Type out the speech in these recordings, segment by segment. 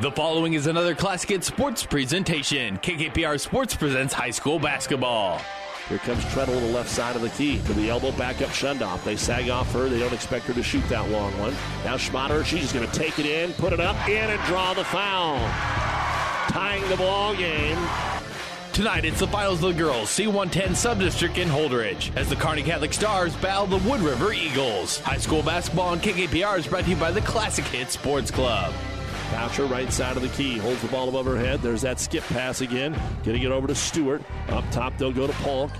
The following is another Classic Hit Sports presentation. KKPR Sports presents high school basketball. Here comes Treadle to the left side of the key. To the elbow, back up Shundoff. They sag off her. They don't expect her to shoot that long one. Now Schmatter, she's going to take it in, put it up, in, and draw the foul. Tying the ball game. Tonight, it's the finals of the girls C110 Subdistrict in Holdrege as the Kearney Catholic Stars battle the Wood River Eagles. High school basketball on KKPR is brought to you by the Classic Hit Sports Club. Boucher, right side of the key, holds the ball above her head. There's that skip pass again. Getting it over to Stewart. Up top, they'll go to Polk.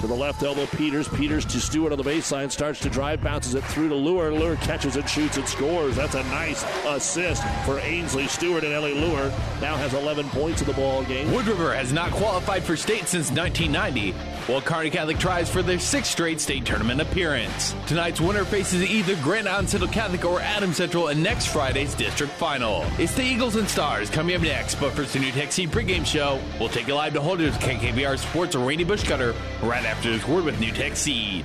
To the left elbow, Peters. Peters to Stewart on the baseline, starts to drive, bounces it through to Lure. Lure catches it, shoots and scores. That's a nice assist for Ainsley Stewart and Ellie Lure. Now has 11 points in the ball game. Wood River has not qualified for state since 1990, while Kearney Catholic tries for their sixth straight state tournament appearance. Tonight's winner faces either Grand Island Central Catholic or Adams Central in next Friday's district final. It's the Eagles and Stars coming up next, but first the NuTech Seed pregame show. We'll take you live to Holdrege KKPR Sports or Randy Bushcutter right after this word with NuTech Seed.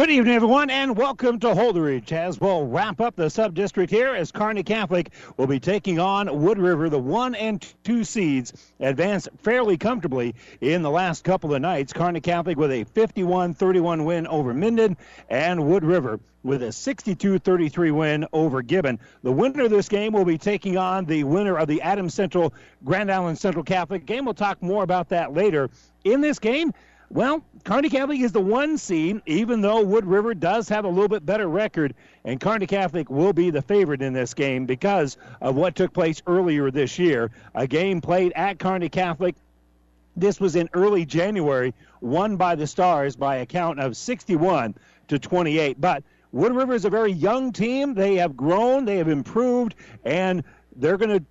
Good evening, everyone, and welcome to Holdrege as we'll wrap up the sub-district here as Kearney Catholic will be taking on Wood River. The one and two seeds advanced fairly comfortably in the last couple of nights. Kearney Catholic with a 51-31 win over Minden, and Wood River with a 62-33 win over Gibbon. The winner of this game will be taking on the winner of the Adams Central Grand Island Central Catholic game. We'll talk more about that later. In this game, well, Kearney Catholic is the one seed, even though Wood River does have a little bit better record, and Kearney Catholic will be the favorite in this game because of what took place earlier this year. A game played at Kearney Catholic. This was in early January, won by the Stars by a count of 61 to 28. But Wood River is a very young team. They have grown, they have improved, and they're going to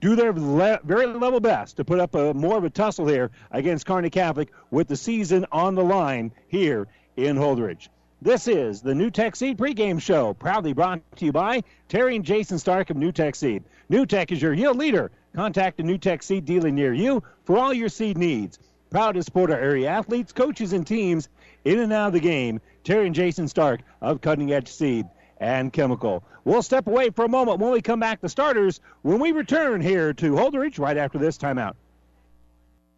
do their le- very level best to put up a more of a tussle here against Kearney Catholic with the season on the line here in Holdrege. This is the NuTech Seed pregame show, proudly brought to you by Terry and Jason Stark of NuTech Seed. NuTech is your yield leader. Contact a NuTech Seed dealer near you for all your seed needs. Proud to support our area athletes, coaches, and teams in and out of the game. Terry and Jason Stark of Cutting Edge Seed and Chemical. We'll step away for a moment when we come back to starters when we return here to Holdrege right after this timeout.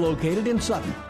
located in Sutton.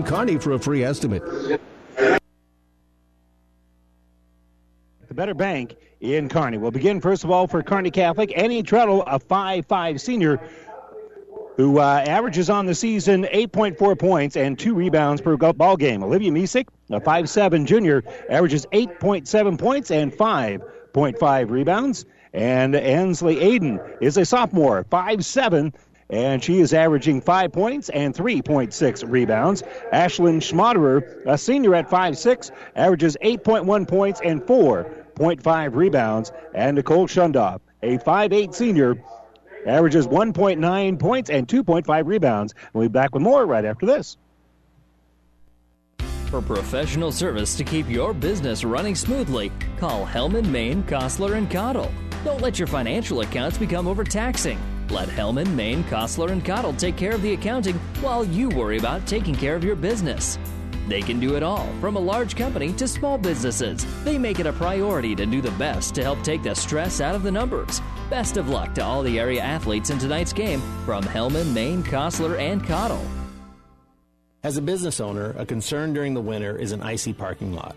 Kearney for a free estimate. The Better Bank in Kearney. We'll begin first of all for Kearney Catholic. Annie Treadle, a five-five senior who uh, averages on the season 8.4 points and two rebounds per ball game. Olivia Misik, a 5'7 junior, averages 8.7 points and 5.5 rebounds. And Ansley Aiden is a sophomore, 5'7, and she is averaging five points and 3.6 rebounds. Ashlyn Schmaderer, a senior at 5'6, averages 8.1 points and 4.5 rebounds. And Nicole Shundoff, a 5'8 senior, averages 1.9 points and 2.5 rebounds. We'll be back with more right after this. For professional service to keep your business running smoothly, call Hellman, Maine, Kostler, and Cottle. Don't let your financial accounts become overtaxing. Let Hellman, Maine, Kostler, and Cottle take care of the accounting while you worry about taking care of your business. They can do it all, from a large company to small businesses. They make it a priority to do the best to help take the stress out of the numbers. Best of luck to all the area athletes in tonight's game from Hellman, Maine, Kostler, and Cottle. As a business owner, a concern during the winter is an icy parking lot.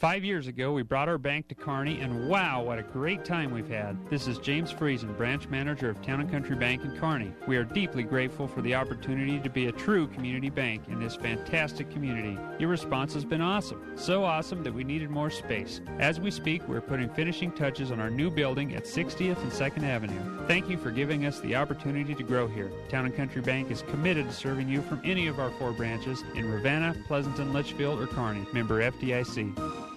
Five years ago, we brought our bank to Kearney, and wow, what a great time we've had. This is James Friesen, branch manager of Town and Country Bank in Kearney. We are deeply grateful for the opportunity to be a true community bank in this fantastic community. Your response has been awesome. So awesome that we needed more space. As we speak, we're putting finishing touches on our new building at 60th and 2nd Avenue. Thank you for giving us the opportunity to grow here. Town and Country Bank is committed to serving you from any of our four branches in Ravenna, Pleasanton, Litchfield, or Kearney. Member FDIC.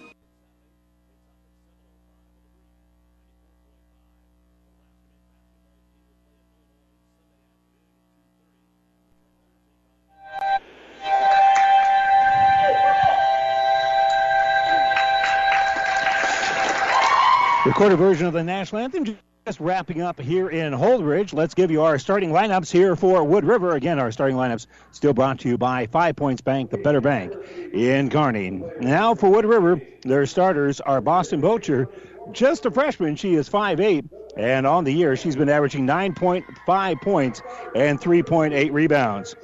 Recorded version of the national anthem just wrapping up here in Holdrege. Let's give you our starting lineups here for Wood River. Again, our starting lineups still brought to you by Five Points Bank, the better bank in Kearney. Now for Wood River, their starters are Boston Bocher, just a freshman. She is 5'8", and on the year, she's been averaging 9.5 points and 3.8 rebounds.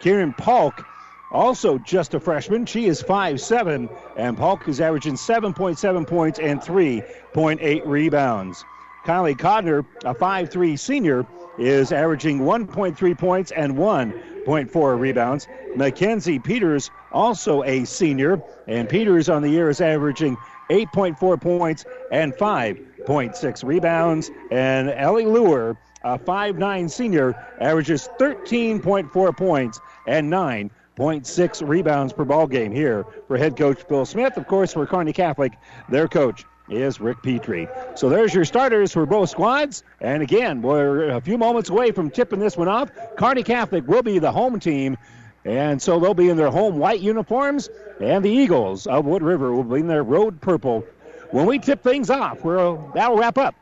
Kieran Polk also just a freshman. She is 5'7, and Polk is averaging 7.7 points and 3.8 rebounds. Kylie Codner, a 5'3 senior, is averaging 1.3 points and 1.4 rebounds. Mackenzie Peters, also a senior, and Peters on the year is averaging 8.4 points and 5.6 rebounds. And Ellie Lure, a 5'9 senior, averages 13.4 points and 9 0.6 rebounds per ball game here for head coach Bill Smith. Of course, for Kearney Catholic, their coach is Rick Petrie. So there's your starters for both squads. And again, we're a few moments away from tipping this one off. Kearney Catholic will be the home team. And so they'll be in their home white uniforms, and the Eagles of Wood River will be in their road purple. When we tip things off, we'll, that'll wrap up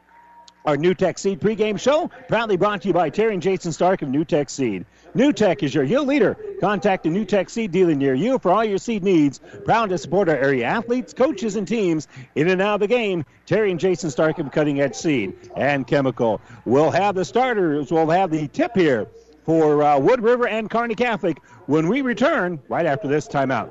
our NuTech Seed pregame show, proudly brought to you by Terry and Jason Stark of NuTech Seed. NuTech is your yield leader. Contact a NuTech Seed dealer near you for all your seed needs. Proud to support our area athletes, coaches, and teams in and out of the game. Terry and Jason Stark of Cutting Edge Seed and Chemical. We'll have the starters. We'll have the tip here for uh, Wood River and Kearney Catholic when we return right after this timeout.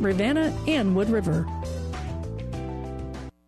Ravenna, and Wood River.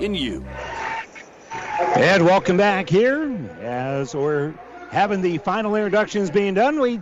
in you. And welcome back here as we're having the final introductions being done, we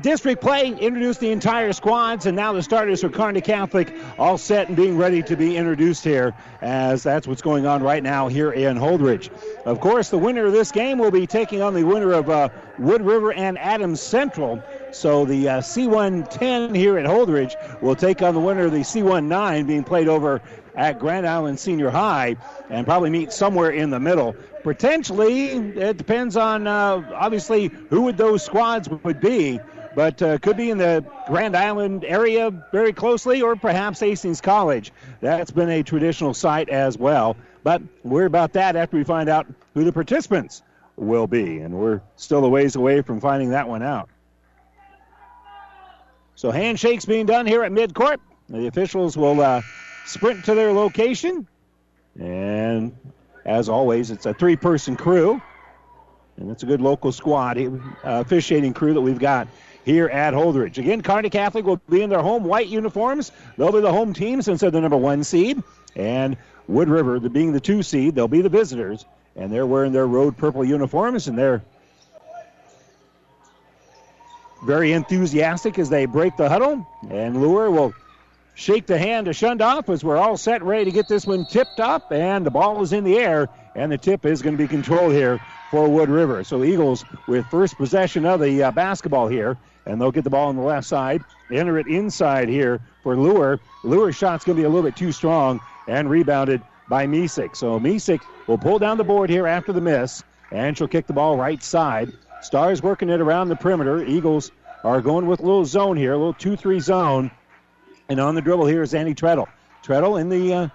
district play introduced the entire squads, and now the starters for Kearney Catholic all set and being ready to be introduced here, as that's what's going on right now here in Holdrege. Of course, the winner of this game will be taking on the winner of uh, Wood River and Adams Central. So the uh, C110 here at Holdrege will take on the winner of the C19 being played over at Grand Island Senior High and probably meet somewhere in the middle. Potentially, it depends on uh, obviously who would those squads would be, but uh, could be in the Grand Island area very closely, or perhaps Hastings College. That's been a traditional site as well. But we're about that after we find out who the participants will be, and we're still a ways away from finding that one out. So handshakes being done here at midcourt. The officials will uh, sprint to their location. And as always, it's a three person crew. And it's a good local squad, uh, officiating crew that we've got here at Holdrege. Again, Kearney Catholic will be in their home white uniforms. They'll be the home team since they're the number one seed. And Wood River, being the two seed, they'll be the visitors. And they're wearing their road purple uniforms, and they're very enthusiastic as they break the huddle. And Lure will shake the hand to Shundoff as we're all set ready to get this one tipped up. And the ball is in the air, and the tip is going to be controlled here for Wood River. So Eagles with first possession of the uh, basketball here, and they'll get the ball on the left side, enter it inside here for Lure. Lure's shot's going to be a little bit too strong and rebounded by Misik. So Misik will pull down the board here after the miss, and she'll kick the ball right side. Stars working it around the perimeter. Eagles are going with a little zone here, a little 2 3 zone. And on the dribble here is Annie Treadle. Treadle in the uh,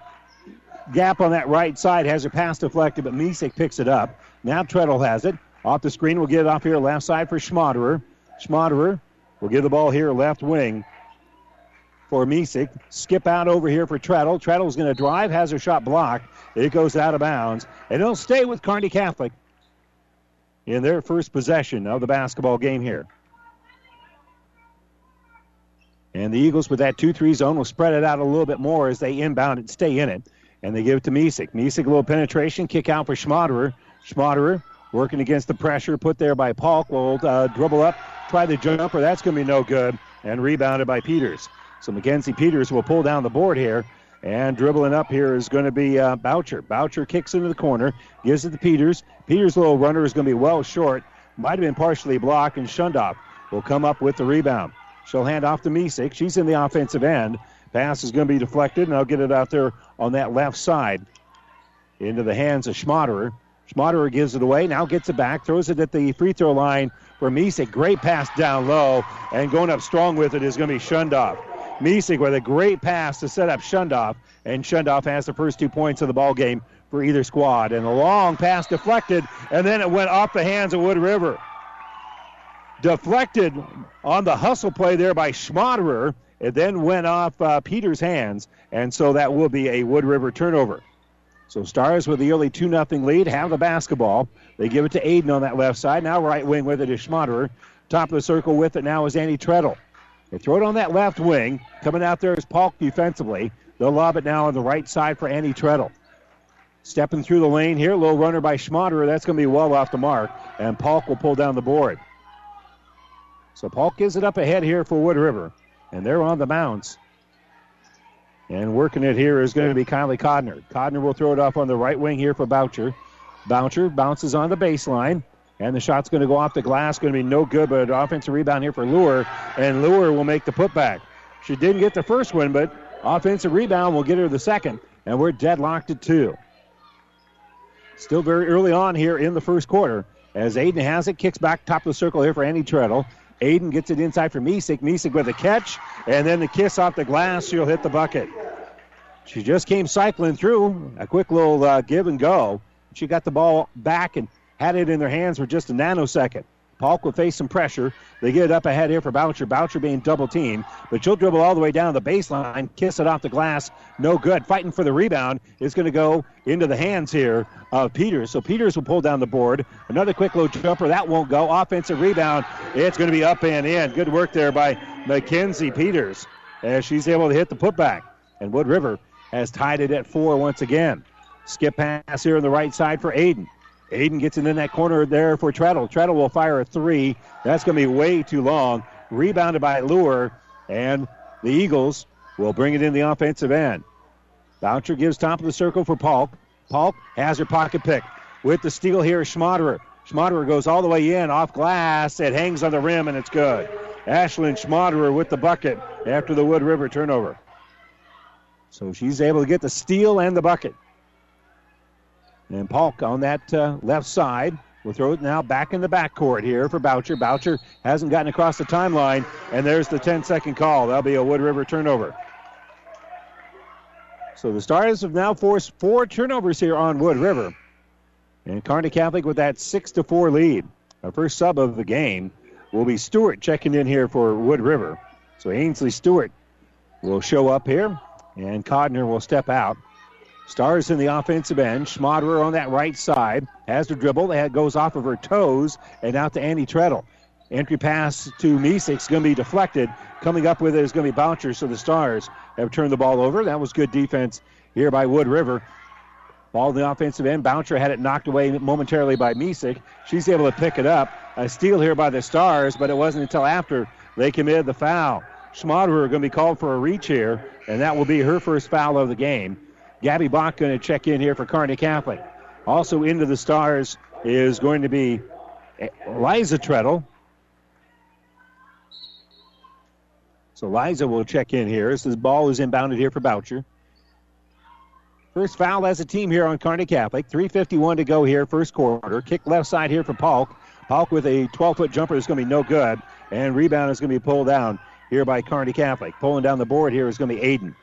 gap on that right side has a pass deflected, but Misik picks it up. Now Treadle has it. Off the screen, we'll get it off here left side for Schmaderer. Schmaderer will give the ball here left wing for Misik. Skip out over here for Treadle. Treadle's going to drive, has her shot blocked. It goes out of bounds, and it'll stay with Kearney Catholic in their first possession of the basketball game here. And the Eagles, with that 2 3 zone, will spread it out a little bit more as they inbound and stay in it. And they give it to Misik. Misik, a little penetration, kick out for Schmaderer. Schmaderer working against the pressure put there by Polk. Will uh, dribble up, try the jumper. That's going to be no good. And rebounded by Peters. So Mackenzie Peters will pull down the board here. And dribbling up here is going to be uh, Boucher. Boucher kicks into the corner, gives it to Peters. Peters' little runner is going to be well short. Might have been partially blocked, and Shundoff will come up with the rebound. She'll hand off to Misik. She's in the offensive end. Pass is going to be deflected, and I'll get it out there on that left side into the hands of Schmaderer. Schmaderer gives it away, now gets it back, throws it at the free throw line for Misik. Great pass down low, and going up strong with it is going to be Shundoff. Misik with a great pass to set up Shundoff, and Shundoff has the first two points of the ball game for either squad. And a long pass deflected, and then it went off the hands of Wood River deflected on the hustle play there by Schmaderer. It then went off uh, Peters' hands, and so that will be a Wood River turnover. So Stars with the early 2 0 lead have the basketball. They give it to Aiden on that left side. Now right wing with it is Schmaderer. Top of the circle with it now is Annie Treadle. They throw it on that left wing. Coming out there is Polk defensively. They'll lob it now on the right side for Annie Treadle. Stepping through the lane here, little runner by Schmaderer. That's going to be well off the mark, and Polk will pull down the board. So Polk gives it up ahead here for Wood River. And they're on the bounce. And working it here is going to be Kylie Codner. Codner will throw it off on the right wing here for Boucher. Boucher bounces on the baseline. And the shot's going to go off the glass. Going to be no good, but offensive rebound here for Lure. And Lure will make the putback. She didn't get the first one, but offensive rebound will get her the second. And we're deadlocked at two. Still very early on here in the first quarter. As Aiden has it, kicks back top of the circle here for Annie Treadle. Aiden gets it inside for Misik. Misik with a catch, and then the kiss off the glass. She'll hit the bucket. She just came cycling through. A quick little uh, give and go. She got the ball back and had it in their hands for just a nanosecond. Polk will face some pressure. They get it up ahead here for Boucher. Boucher being double teamed, but she'll dribble all the way down the baseline, kiss it off the glass. No good. Fighting for the rebound is going to go into the hands here of Peters. So Peters will pull down the board. Another quick low jumper. That won't go. Offensive rebound. It's going to be up and in. Good work there by Mackenzie Peters as she's able to hit the putback. And Wood River has tied it at four once again. Skip pass here on the right side for Aiden. Aiden gets it in that corner there for Treadle. Treadle will fire a three. That's going to be way too long. Rebounded by Lure, and the Eagles will bring it in the offensive end. Boucher gives top of the circle for Polk. Polk has her pocket pick. With the steal here Schmaderer. Schmaderer goes all the way in, off glass. It hangs on the rim, and it's good. Ashlyn Schmaderer with the bucket after the Wood River turnover. So she's able to get the steal and the bucket. And Polk on that uh, left side We'll throw it now back in the backcourt here for Boucher. Boucher hasn't gotten across the timeline, and there's the 10 second call. That'll be a Wood River turnover. So the Stars have now forced four turnovers here on Wood River. And Kearney Catholic with that 6 to 4 lead. Our first sub of the game will be Stewart checking in here for Wood River. So Ainsley Stewart will show up here, and Codner will step out. Stars in the offensive end. Schmaderer on that right side has the dribble. That goes off of her toes and out to Annie Treadle. Entry pass to Meesick is going to be deflected. Coming up with it is going to be Boucher, so the Stars have turned the ball over. That was good defense here by Wood River. Ball in the offensive end. Boucher had it knocked away momentarily by Meesick. She's able to pick it up. A steal here by the Stars, but it wasn't until after they committed the foul. Schmaderer going to be called for a reach here, and that will be her first foul of the game. Gabby Bach going to check in here for Kearney Catholic. Also into the Stars is going to be eh, Liza Treadle. So Liza will check in here this ball is inbounded here for Boucher. First foul as a team here on Kearney Catholic. 3.51 to go here, first quarter. Kick left side here for Polk. Polk with a 12 foot jumper is going to be no good. And rebound is going to be pulled down here by Kearney Catholic. Pulling down the board here is going to be Aiden.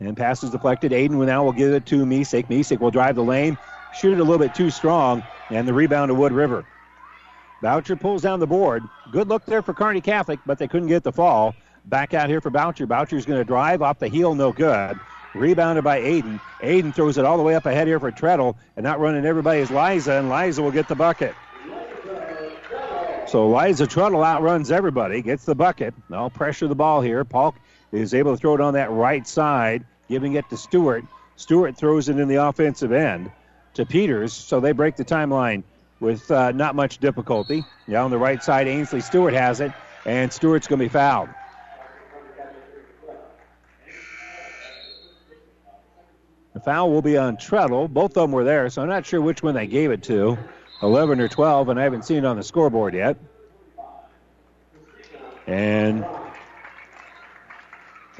And passes deflected. Aiden now will give it to Meesick. Meesick will drive the lane, shoot it a little bit too strong, and the rebound to Wood River. Boucher pulls down the board. Good look there for Kearney Catholic, but they couldn't get the fall. Back out here for Boucher. Boucher's going to drive off the heel, no good. Rebounded by Aiden. Aiden throws it all the way up ahead here for Treadle, and not running everybody is Liza, and Liza will get the bucket. So Liza Treadle outruns everybody, gets the bucket. Now pressure the ball here. Polk is able to throw it on that right side, giving it to Stewart. Stewart throws it in the offensive end to Peters, so they break the timeline with uh, not much difficulty. Yeah, on the right side, Ainsley Stewart has it, and Stewart's going to be fouled. The foul will be on Treadle. Both of them were there, so I'm not sure which one they gave it to 11 or 12, and I haven't seen it on the scoreboard yet. And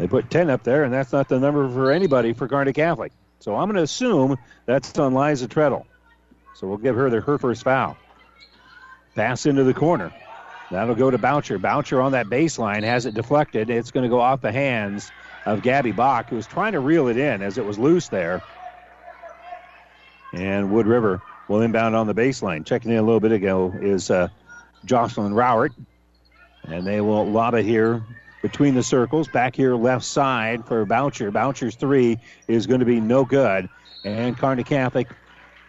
they put 10 up there, and that's not the number for anybody for Kearney Catholic. So I'm going to assume that's on Liza Treadle. So we'll give her the, her first foul. Pass into the corner. That'll go to Boucher. Boucher on that baseline has it deflected. It's going to go off the hands of Gabby Bach, who was trying to reel it in as it was loose there. And Wood River will inbound on the baseline. Checking in a little bit ago is uh, Jocelyn Rowert. And they will lob it here between the circles. Back here, left side for Boucher. Boucher's three is going to be no good. And Kearney Catholic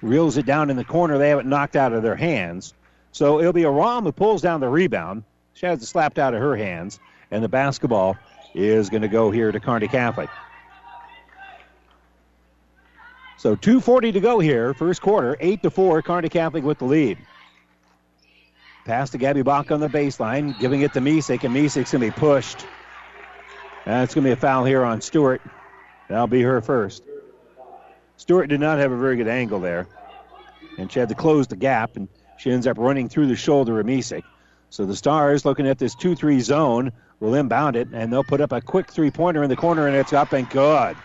reels it down in the corner. They have it knocked out of their hands. So it'll be a Rom who pulls down the rebound. She has it slapped out of her hands. And the basketball is going to go here to Kearney Catholic. So 2.40 to go here, first quarter, 8 to 4, Kearney Catholic with the lead. Pass to Gabby Bach on the baseline, giving it to Meesick, and Meesick's going to be pushed. That's going to be a foul here on Stewart. That'll be her first. Stewart did not have a very good angle there, and she had to close the gap, and she ends up running through the shoulder of Meesick. So the Stars, looking at this 2 3 zone, will inbound it, and they'll put up a quick three pointer in the corner, and it's up and good.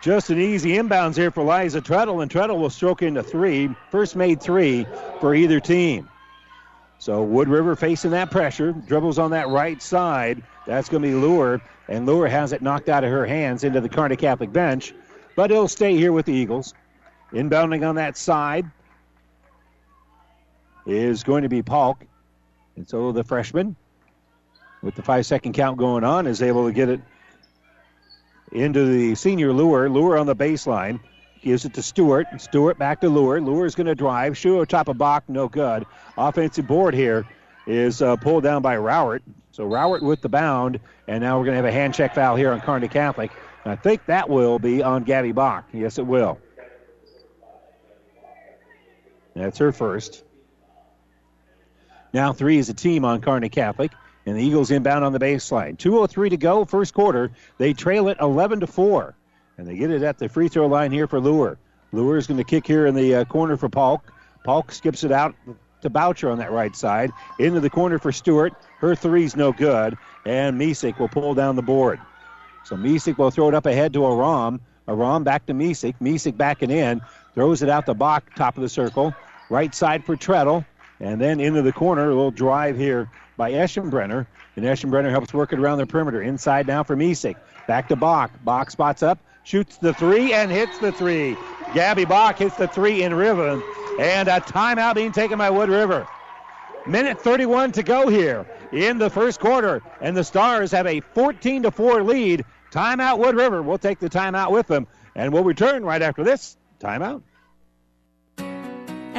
Just an easy inbounds here for Liza Treadle, and Treadle will stroke into three. First made three for either team. So Wood River facing that pressure, dribbles on that right side. That's going to be Lure, and Lure has it knocked out of her hands into the Kearney Catholic bench, but it'll stay here with the Eagles. Inbounding on that side is going to be Polk. And so the freshman, with the five second count going on, is able to get it into the senior Lure. Lure on the baseline. Gives it to Stewart. Stewart back to Lure. Lure is going to drive. Shoot top of Bach, no good. Offensive board here is uh, pulled down by Rowert. So Rowert with the bound, and now we're going to have a hand check foul here on Kearney Catholic. And I think that will be on Gabby Bach. Yes, it will. That's her first. Now three is a team on Kearney Catholic, and the Eagles inbound on the baseline. 2:03 to go, first quarter. They trail it 11 to four, and they get it at the free throw line here for Lure. Lure is going to kick here in the uh, corner for Polk. Polk skips it out to Boucher on that right side. Into the corner for Stewart. Her three's no good, and Misek will pull down the board. So Misek will throw it up ahead to Aram. Aram back to Misek. Misek backing in. Throws it out the Bach, top of the circle. Right side for Treadle. And then into the corner, a little drive here by Eschenbrenner. And Eschenbrenner helps work it around the perimeter. Inside now for Misek. Back to Bach. Bach spots up, shoots the three, and hits the three. Gabby Bach hits the three in rhythm. And a timeout being taken by Wood River. Minute 31 to go here in the first quarter, and the Stars have a 14 to 4 lead. Timeout Wood River. We'll take the timeout with them, and we'll return right after this timeout.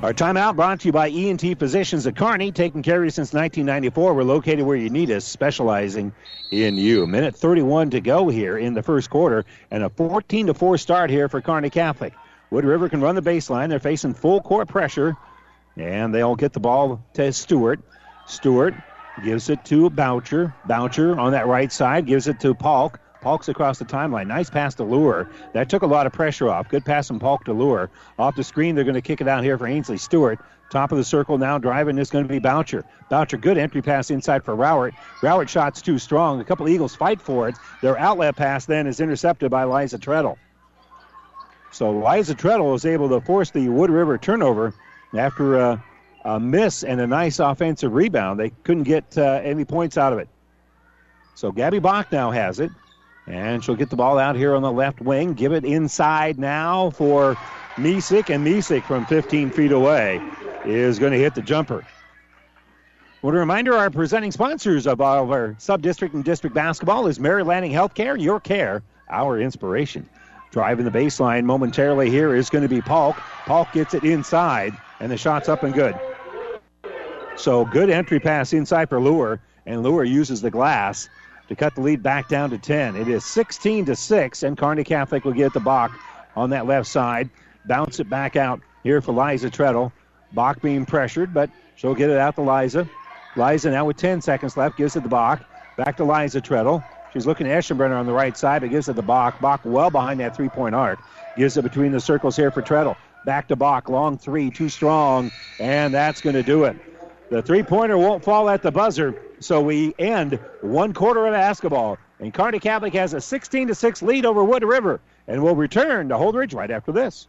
Our timeout brought to you by ENT Physicians at Kearney, taking care of you since 1994. We're located where you need us, specializing in you. Minute 31 to go here in the first quarter, and a 14 to 4 start here for Kearney Catholic. Wood River can run the baseline. They're facing full court pressure, and they'll get the ball to Stewart. Stewart gives it to Boucher. Boucher on that right side gives it to Polk. Polk's across the timeline. Nice pass to Lure. That took a lot of pressure off. Good pass from Polk to Lure. Off the screen, they're going to kick it out here for Ainsley Stewart. Top of the circle now, driving is going to be Boucher. Boucher, good entry pass inside for Rowart. Rowart shot's too strong. A couple Eagles fight for it. Their outlet pass then is intercepted by Liza Treadle. So Liza Treadle was able to force the Wood River turnover after a, a miss and a nice offensive rebound. They couldn't get uh, any points out of it. So Gabby Bach now has it, and she'll get the ball out here on the left wing. Give it inside now for Misek, and Misek from 15 feet away is going to hit the jumper. What a reminder our presenting sponsors of our sub district and district basketball is Mary Lanning Healthcare, your care, our inspiration. Driving the baseline momentarily here is going to be Polk. Polk gets it inside, and the shot's up and good. So good entry pass inside for Lure, and Lure uses the glass to cut the lead back down to 10. It is 16 to 6, and Kearney Catholic will get the Bach on that left side. Bounce it back out here for Liza Treadle. Bach being pressured, but she'll get it out to Liza. Liza now with 10 seconds left gives it to Bach. Back to Liza Treadle. She's looking at Eschenbrenner on the right side, but gives it to Bach. Bach well behind that three point arc. Gives it between the circles here for Treadle. Back to Bach. Long three, too strong, and that's going to do it. The three pointer won't fall at the buzzer, so we end one quarter of basketball. And Kearney Catholic has a 16 to 6 lead over Wood River. And we'll return to Holdrege right after this.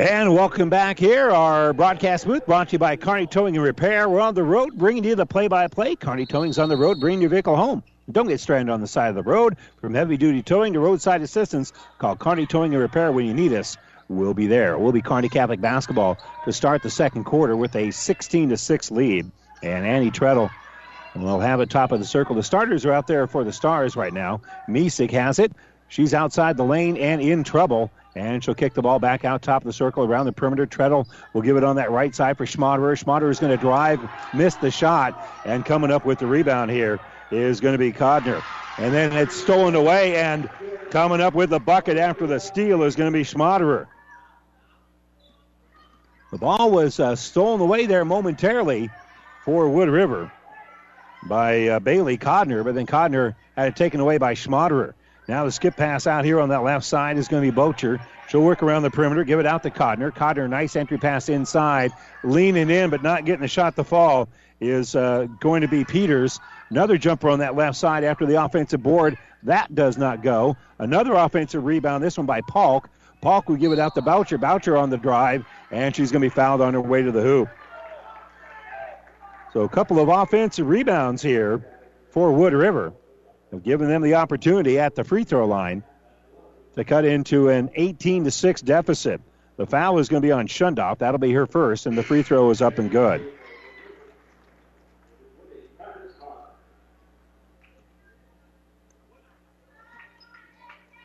And welcome back here. Our broadcast booth brought to you by Kearney Towing and Repair. We're on the road bringing you the play by play. Kearney Towing's on the road bringing your vehicle home. Don't get stranded on the side of the road. From heavy duty towing to roadside assistance, call Kearney Towing and Repair when you need us. We'll be there. We'll be Kearney Catholic basketball to start the second quarter with a 16 to 6 lead. And Annie Treadle will have it top of the circle. The starters are out there for the Stars right now. Misek has it. She's outside the lane and in trouble. And she'll kick the ball back out top of the circle around the perimeter. Treadle will give it on that right side for Schmaderer. Schmaderer is going to drive, miss the shot, and coming up with the rebound here is going to be Codner. And then it's stolen away, and coming up with the bucket after the steal is going to be Schmaderer. The ball was uh, stolen away there momentarily for Wood River by uh, Bailey Codner, but then Codner had it taken away by Schmaderer. Now the skip pass out here on that left side is going to be Bocher. She'll work around the perimeter, give it out to Codner. Codner, nice entry pass inside, leaning in but not getting the shot to fall is uh, going to be Peters. Another jumper on that left side after the offensive board. That does not go. Another offensive rebound, this one by Polk. Polk will give it out to Boucher. Boucher on the drive, and she's going to be fouled on her way to the hoop. So a couple of offensive rebounds here for Wood River have given them the opportunity at the free throw line to cut into an 18 to 6 deficit. The foul is going to be on Shundoff. That'll be her first, and the free throw is up and good.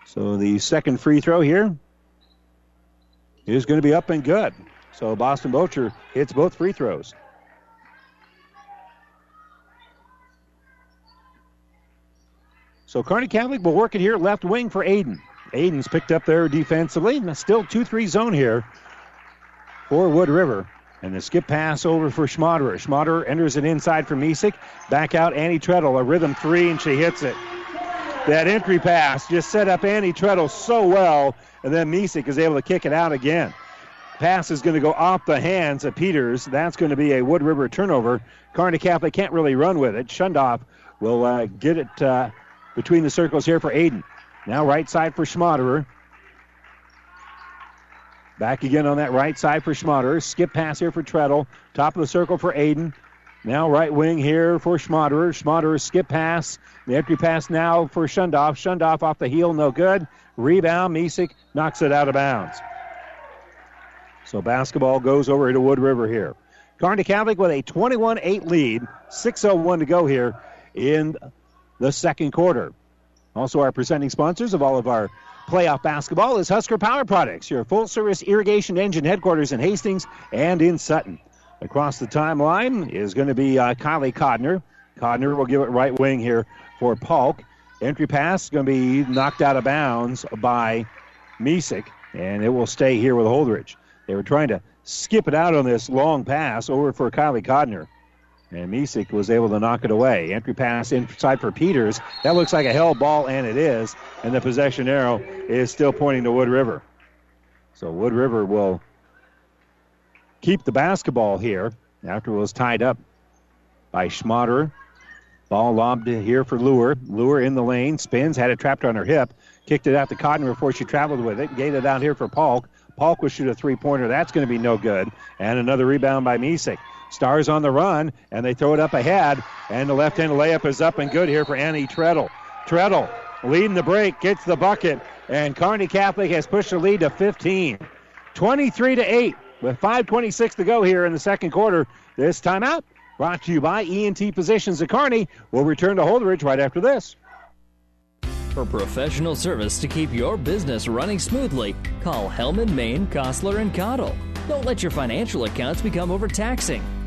So the second free throw here is going to be up and good. So Boston Bocher hits both free throws. So Kearney Catholic will work it here left wing for Aiden. Aiden's picked up there defensively. Still 2 3 zone here for Wood River. And the skip pass over for Schmaderer. Schmaderer enters it inside for Misek. Back out Annie Treadle. A rhythm three, and she hits it. That entry pass just set up Annie Treadle so well, and then Misek is able to kick it out again. Pass is going to go off the hands of Peters. That's going to be a Wood River turnover. Kearney Catholic can't really run with it. Shundoff will uh, get it uh, between the circles here for Aiden. Now right side for Schmaderer. Back again on that right side for Schmaderer. Skip pass here for Treadle. Top of the circle for Aiden. Now right wing here for Schmaderer. Schmaderer skip pass. The entry pass now for Shundoff. Shundoff off the heel, no good. Rebound. Misek knocks it out of bounds. So basketball goes over to Wood River here. Kearney Catholic with a 21 8 lead. 6.01 to go here in the second quarter. Also, our presenting sponsors of all of our playoff basketball is Husker Power Products, your full service irrigation engine headquarters in Hastings and in Sutton. Across the timeline is going to be uh, Kylie Codner. Codner will give it right wing here for Polk. Entry pass is going to be knocked out of bounds by Misek, and it will stay here with Holdrege. They were trying to skip it out on this long pass over for Kylie Codner. And Misek was able to knock it away. Entry pass inside for Peters. That looks like a hell ball, and it is. And the possession arrow is still pointing to Wood River. So Wood River will keep the basketball here after it was tied up by Schmaderer. Ball lobbed here for Lure. Lure in the lane, spins, had it trapped on her hip, kicked it out to Cotton before she traveled with it, gave it out here for Polk. Polk will shoot a three pointer. That's going to be no good. And another rebound by Misek. Stars on the run, and they throw it up ahead. And the left hand layup is up and good here for Annie Treadle. Treadle leading the break, gets the bucket, and Kearney Catholic has pushed the lead to 15. 23 to 8 with 5.26 to go here in the second quarter. This timeout brought to you by ENT Physicians at Kearney. We'll return to Holdrege right after this. For professional service to keep your business running smoothly, call Hellman, Maine, Kostler, and Cottle. Don't let your financial accounts become overtaxing.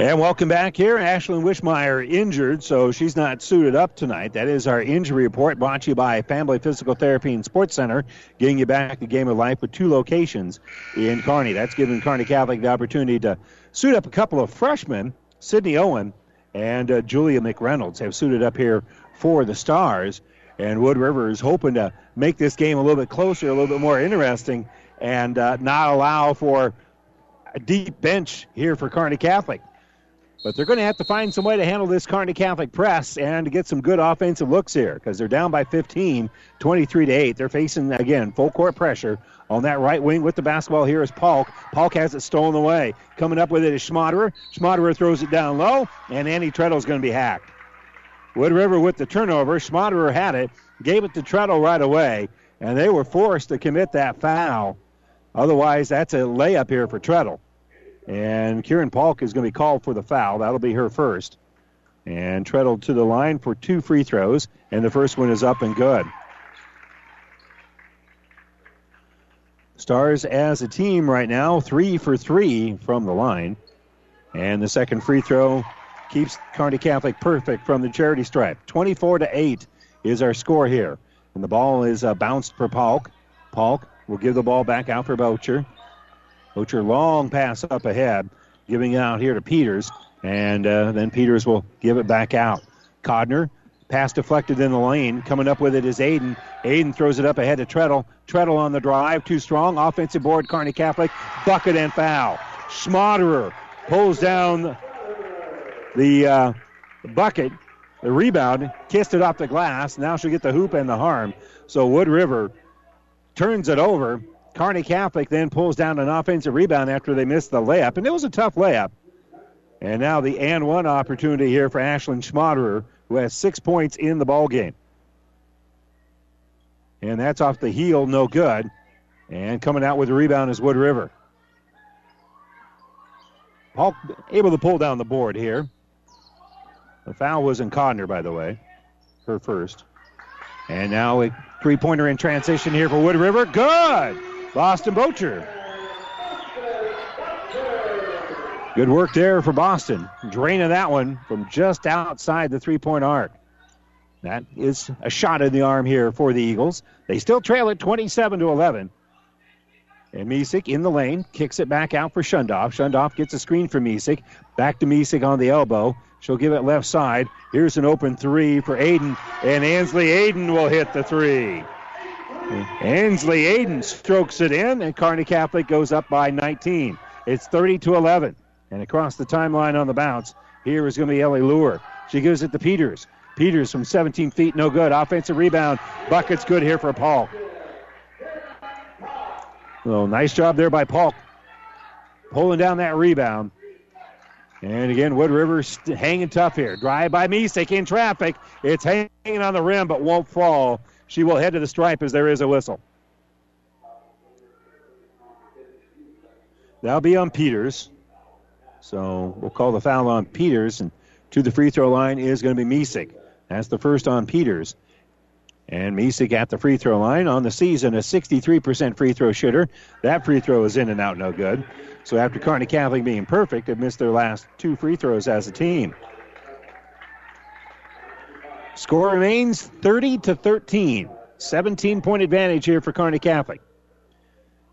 And welcome back here. Ashlyn Wishmeyer injured, so she's not suited up tonight. That is our injury report brought to you by Family Physical Therapy and Sports Center, getting you back the game of life with two locations in Kearney. That's given Kearney Catholic the opportunity to suit up a couple of freshmen. Sydney Owen and uh, Julia McReynolds have suited up here for the Stars. And Wood River is hoping to make this game a little bit closer, a little bit more interesting, and uh, not allow for a deep bench here for Kearney Catholic. But they're going to have to find some way to handle this Kearney Catholic press and to get some good offensive looks here because they're down by 15, 23 to 8. They're facing, again, full court pressure on that right wing with the basketball here is Polk. Polk has it stolen away. Coming up with it is Schmaderer. Schmaderer throws it down low, and Annie Treadle is going to be hacked. Wood River with the turnover. Schmaderer had it, gave it to Treadle right away, and they were forced to commit that foul. Otherwise, that's a layup here for Treadle. And Kieran Polk is going to be called for the foul. That'll be her first. And Treadle to the line for two free throws, and the first one is up and good. Stars as a team right now, three for three from the line. And the second free throw keeps Kearney Catholic perfect from the charity stripe. 24 to 8 is our score here. And the ball is uh, bounced for Polk. Polk will give the ball back out for Bocher. Bocher long pass up ahead, giving it out here to Peters. And uh, then Peters will give it back out. Codner Pass deflected in the lane. Coming up with it is Aiden. Aiden throws it up ahead to Treadle. Treadle on the drive. Too strong. Offensive board, Kearney Catholic. Bucket and foul. Schmaderer pulls down the uh, bucket. The rebound. Kissed it off the glass. Now she'll get the hoop and the harm. So Wood River turns it over. Kearney Catholic then pulls down an offensive rebound after they missed the layup. And it was a tough layup. And now the and one opportunity here for Ashlyn Schmaderer who has six points in the ball game. And that's off the heel, no good. And coming out with the rebound is Wood River. Paul able to pull down the board here. The foul was in Codner, by the way, her first. And now a three pointer in transition here for Wood River. Good! Boston Bocher. Good work there for Boston. Draining that one from just outside the three point arc. That is a shot in the arm here for the Eagles. They still trail it 27 to 11. And Misek in the lane kicks it back out for Shundoff. Shundoff gets a screen for Misek. Back to Misek on the elbow. She'll give it left side. Here's an open three for Aiden. And Ansley Aiden will hit the three. Ansley Aiden strokes it in, and Kearney Catholic goes up by 19. It's 30 to 11. And across the timeline on the bounce, here is going to be Ellie Lure. She gives it to Peters. Peters from 17 feet, no good. Offensive rebound. Bucket's good here for Paul. Well, nice job there by Paul. Pulling down that rebound. And again, Wood River hanging tough here. Drive by Misek in traffic. It's hanging on the rim, but won't fall. She will head to the stripe as there is a whistle. That'll be on Peters. So we'll call the foul on Peters, and to the free throw line is going to be Misek. That's the first on Peters. And Misek at the free throw line on the season, a 63% free throw shooter. That free throw is in and out, no good. So after Kearney Catholic being perfect, they've missed their last two free throws as a team. Score remains 30 to 13. 17 point advantage here for Kearney Catholic.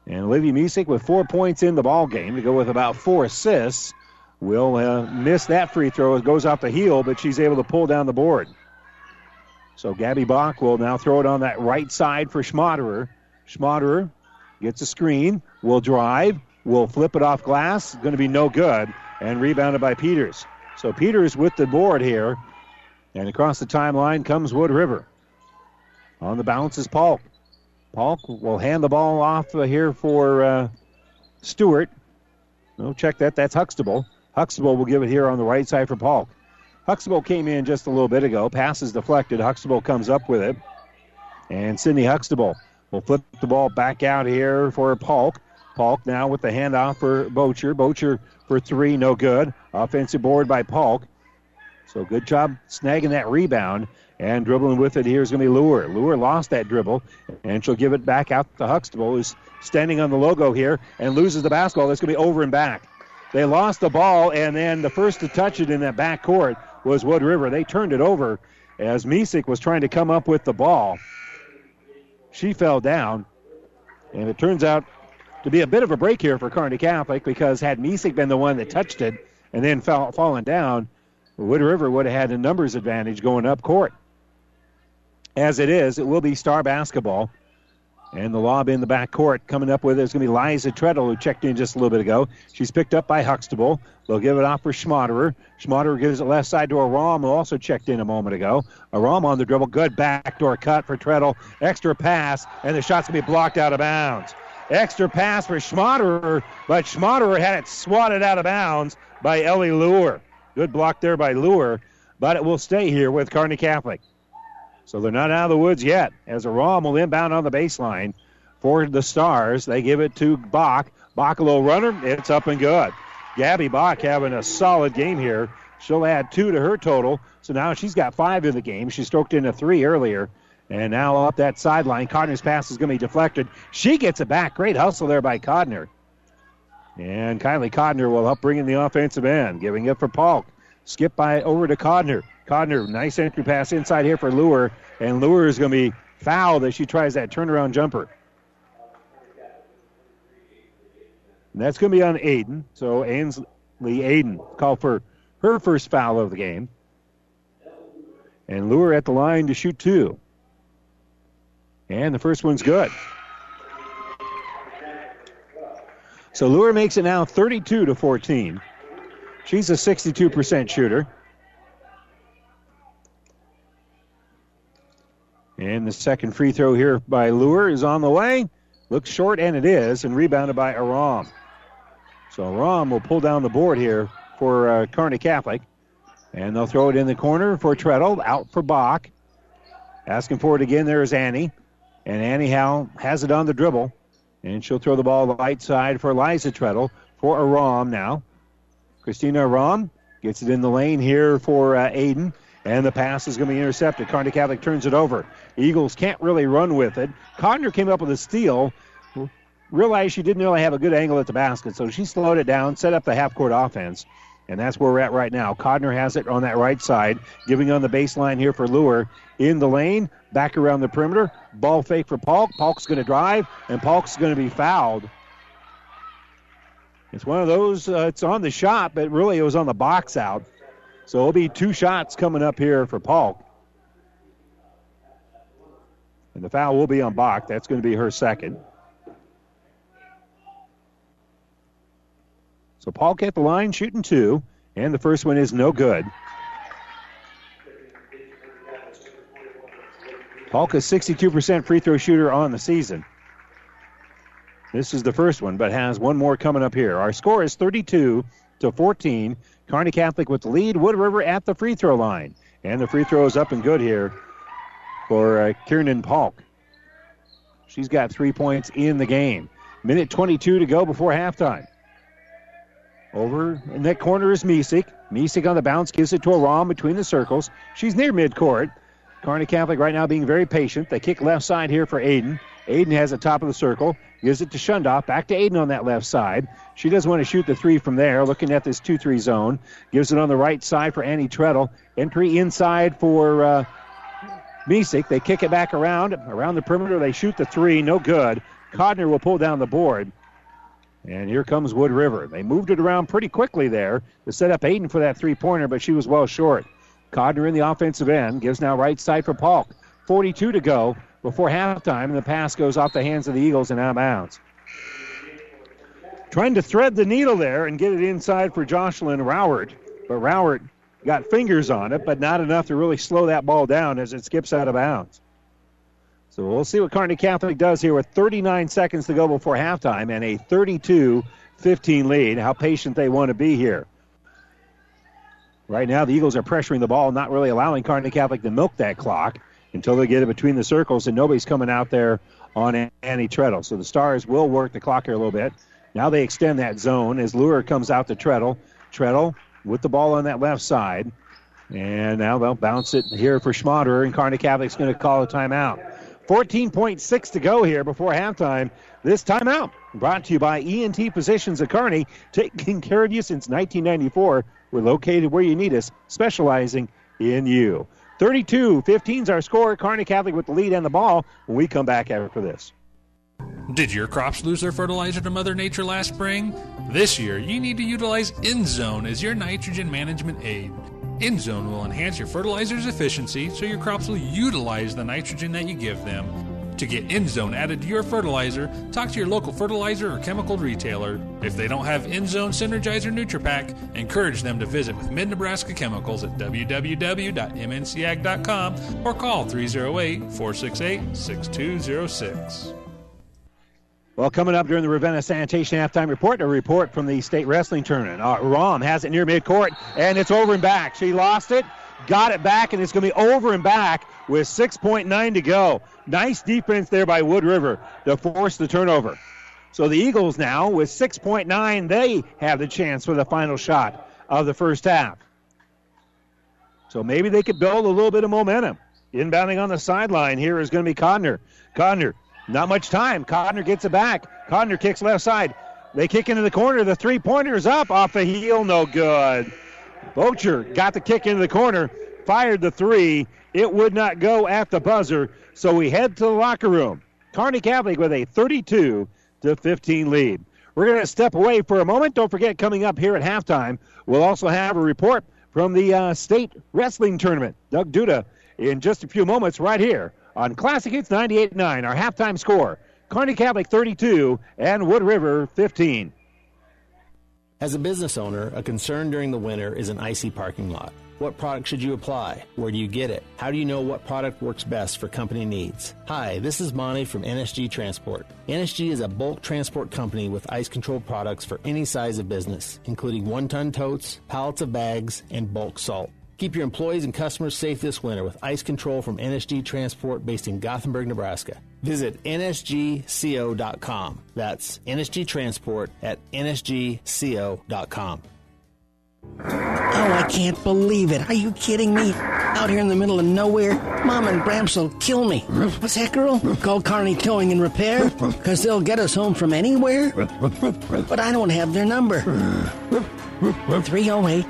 And Olivia Misek with four points in the ball game to go with about four assists will uh, miss that free throw. It goes off the heel, but she's able to pull down the board. So Gabby Bach will now throw it on that right side for Schmaderer. Schmaderer gets a screen, will drive, will flip it off glass. Going to be no good, and rebounded by Peters. So Peters with the board here. And across the timeline comes Wood River. On the bounce is Paul. Paul will hand the ball off here for uh, Stewart. No, check that. That's Huxtable. Huxtable will give it here on the right side for Paul. Huxtable came in just a little bit ago. Passes deflected. Huxtable comes up with it. And Sydney Huxtable will flip the ball back out here for Polk. Polk now with the handoff for Bocher. Bocher for three, no good. Offensive board by Polk. So good job snagging that rebound. And dribbling with it here is going to be Lure. Lure lost that dribble, and she'll give it back out to Huxtable, who's standing on the logo here and loses the basketball. That's going to be over and back. They lost the ball, and then the first to touch it in that back court was Wood River. They turned it over as Misek was trying to come up with the ball. She fell down, and it turns out to be a bit of a break here for Kearney Catholic because had Misek been the one that touched it and then fell, fallen down, Wood River would have had a numbers advantage going up court. As it is, it will be star basketball. And the lob in the back court coming up with it is going to be Liza Treadle, who checked in just a little bit ago. She's picked up by Huxtable. They'll give it off for Schmaderer. Schmaderer gives it left side to Aram, who also checked in a moment ago. Aram on the dribble. Good backdoor cut for Treadle. Extra pass, and the shot's going to be blocked out of bounds. Extra pass for Schmaderer, but Schmaderer had it swatted out of bounds by Ellie Lure. Good block there by Lure. but it will stay here with Kearney Catholic. So they're not out of the woods yet. As Aram will inbound on the baseline for the Stars, they give it to Bach. Bach a little runner. It's up and good. Gabby Bach having a solid game here. She'll add two to her total. So now she's got five in the game. She stroked in a three earlier. And now up that sideline. Codner's pass is going to be deflected. She gets it back. Great hustle there by Codner. And Kylie Codner will help bring in the offensive end, giving it for Polk. Skip by over to Codner. Codner, nice entry pass inside here for Lure. And Lure is going to be fouled as she tries that turnaround jumper. And that's going to be on Aiden. So Ainsley Aiden called for her first foul of the game. And Lure at the line to shoot two. And the first one's good. So Lure makes it now 32 to 14. She's a 62% shooter. And the second free throw here by Lure is on the way. Looks short, and it is, and rebounded by Aram. So Aram will pull down the board here for uh, Kearney Catholic. And they'll throw it in the corner for Treadle, out for Bach. Asking for it again, there is Annie. And Annie Howe has it on the dribble. And she'll throw the ball right side for Eliza Treadle for Aram now. Christina Aram gets it in the lane here for uh, Aiden. And the pass is going to be intercepted. Kearney Catholic turns it over. Eagles can't really run with it. Codner came up with a steal. Realized she didn't really have a good angle at the basket, so she slowed it down, set up the half court offense. And that's where we're at right now. Codner has it on that right side, giving on the baseline here for Lure. In the lane, back around the perimeter. Ball fake for Polk. Polk's going to drive, and Polk's going to be fouled. It's one of those, uh, it's on the shot, but really it was on the box out. So it'll be two shots coming up here for Polk. And the foul will be on Bach. That's going to be her second. So Paul at the line shooting two, and the first one is no good. Polk is 62% free throw shooter on the season. This is the first one, but has one more coming up here. Our score is 32 to 14. Kearney Catholic with the lead. Wood River at the free throw line. And the free throw is up and good here for uh, Kiernan Polk. She's got three points in the game. Minute 22 to go before halftime. Over in that corner is Misek. Misek on the bounce gives it to Aram between the circles. She's near midcourt. Kearney Catholic right now being very patient. They kick left side here for Aiden. Aiden has the top of the circle. Gives it to Shundoff. Back to Aiden on that left side. She doesn't want to shoot the three from there. Looking at this 2 3 zone. Gives it on the right side for Annie Treadle. Entry inside for uh, Misik. They kick it back around. Around the perimeter, they shoot the three. No good. Codner will pull down the board. And here comes Wood River. They moved it around pretty quickly there to set up Aiden for that three pointer, but she was well short. Codner in the offensive end gives now right side for Polk. 42 to go before halftime, and the pass goes off the hands of the Eagles and out of bounds. Trying to thread the needle there and get it inside for Jocelyn Roward, but Roward got fingers on it, but not enough to really slow that ball down as it skips out of bounds. So we'll see what Kearney Catholic does here with 39 seconds to go before halftime and a 32 15 lead. How patient they want to be here. Right now, the Eagles are pressuring the ball, not really allowing Kearney Catholic to milk that clock until they get it between the circles, and nobody's coming out there on Annie Treadle. So the Stars will work the clock here a little bit. Now they extend that zone as Lure comes out to Treadle. Treadle with the ball on that left side. And now they'll bounce it here for Schmaderer, and Kearney Catholic's going to call a timeout. 14.6 to go here before halftime. This timeout brought to you by ENT Physicians of Kearney, taking care of you since 1994. We're located where you need us, specializing in you. 32 15 is our score. Kearney Catholic with the lead and the ball when we come back after this. Did your crops lose their fertilizer to Mother Nature last spring? This year, you need to utilize InZone as your nitrogen management aid. InZone will enhance your fertilizer's efficiency so your crops will utilize the nitrogen that you give them. To get InZone added to your fertilizer, talk to your local fertilizer or chemical retailer. If they don't have InZone Synergizer NutriPack, encourage them to visit with Mid Nebraska Chemicals at www.mncag.com or call 308 468 6206. Well, coming up during the Ravenna Sanitation halftime report, a report from the state wrestling tournament. Uh, Rom has it near midcourt, and it's over and back. She lost it. got it back, and it's going to be over and back with 6.9 to go. Nice defense there by Wood River to force the turnover. So the Eagles now, with 6.9, they have the chance for the final shot of the first half. So maybe they could build a little bit of momentum. Inbounding on the sideline here is going to be Codner. Codner, not much time. Codner gets it back. Codner kicks left side. They kick into the corner. The three pointer's up off the heel. No good. Bocher got the kick into the corner, fired the three. It would not go at the buzzer. So we head to the locker room. Kearney Catholic with a 32 to 15 lead. We're going to step away for a moment. Don't forget, coming up here at halftime, we'll also have a report from the uh, state wrestling tournament. Doug Duda in just a few moments right here on Classic Hits 98.9, our halftime score. Kearney Catholic 32 and Wood River 15. As a business owner, a concern during the winter is an icy parking lot. What product should you apply? Where do you get it? How do you know what product works best for company needs? Hi, this is Monty from NSG Transport. NSG is a bulk transport company with ice control products for any size of business, including one ton totes, pallets of bags, and bulk salt. Keep your employees and customers safe this winter with ice control from NSG Transport based in Gothenburg, Nebraska. Visit nsgco.com. That's NSG Transport at nsgco.com. Oh, I can't believe it. Are you kidding me? Out here in the middle of nowhere, Mom and Bramps will kill me. What's that, girl? Call Kearney Towing and Repair? Because they'll get us home from anywhere? But I don't have their number. 308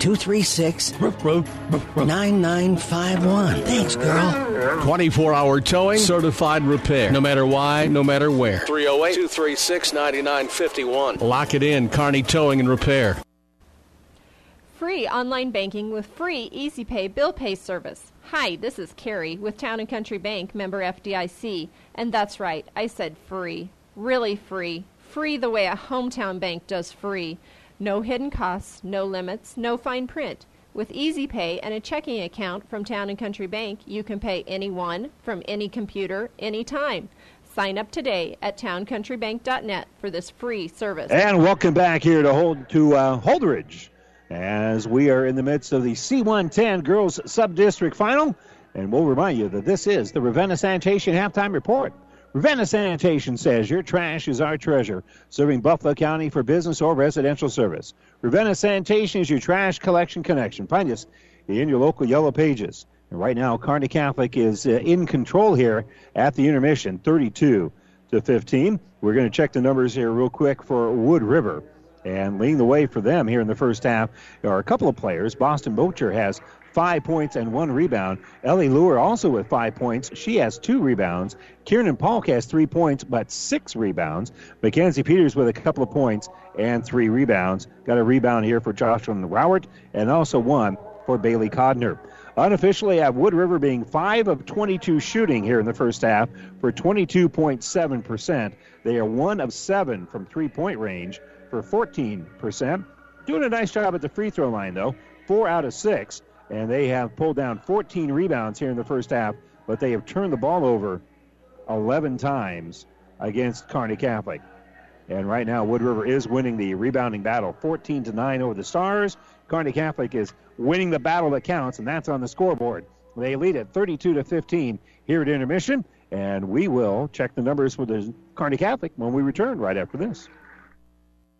236 9951. Thanks, girl. 24 hour towing, certified repair. No matter why, no matter where. 308 236 9951. Lock it in, Kearney Towing and Repair. Free online banking with free Easy Pay bill pay service. Hi, this is Carrie with Town and Country Bank, member FDIC. And that's right, I said free. Really free. Free the way a hometown bank does free. No hidden costs, no limits, no fine print. With Easy Pay and a checking account from Town and Country Bank, you can pay anyone from any computer anytime. Sign up today at towncountrybank.net for this free service. And welcome back here to hold to uh, Holdrege as we are in the midst of the C110 Girls Sub-District Final. And we'll remind you that this is the Ravenna Sanitation Halftime Report. Ravenna Sanitation says your trash is our treasure, serving Buffalo County for business or residential service. Ravenna Sanitation is your trash collection connection. Find us in your local yellow pages. And right now, Kearney Catholic is uh, in control here at the intermission, 32 to 15. We're going to check the numbers here real quick for Wood River. And leading the way for them here in the first half are a couple of players. Boston Bocher has five points and one rebound. Ellie Lure also with five points. She has two rebounds. Kieran Polk has three points but six rebounds. Mackenzie Peters with a couple of points and three rebounds. Got a rebound here for Joshua Rowart and also one for Bailey Codner. Unofficially, at Wood River being 5 of 22 shooting here in the first half for 22.7%. They are 1 of 7 from three point range for 14%. Doing a nice job at the free throw line, though. 4 out of 6. And they have pulled down 14 rebounds here in the first half, but they have turned the ball over 11 times against Kearney Catholic. And right now, Wood River is winning the rebounding battle 14 to 9 over the Stars. Kearney Catholic is winning the battle that counts, and that's on the scoreboard. They lead at 32 to 15 here at intermission, and we will check the numbers for the Kearney Catholic when we return right after this.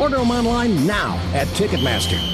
Order them online now at Ticketmaster.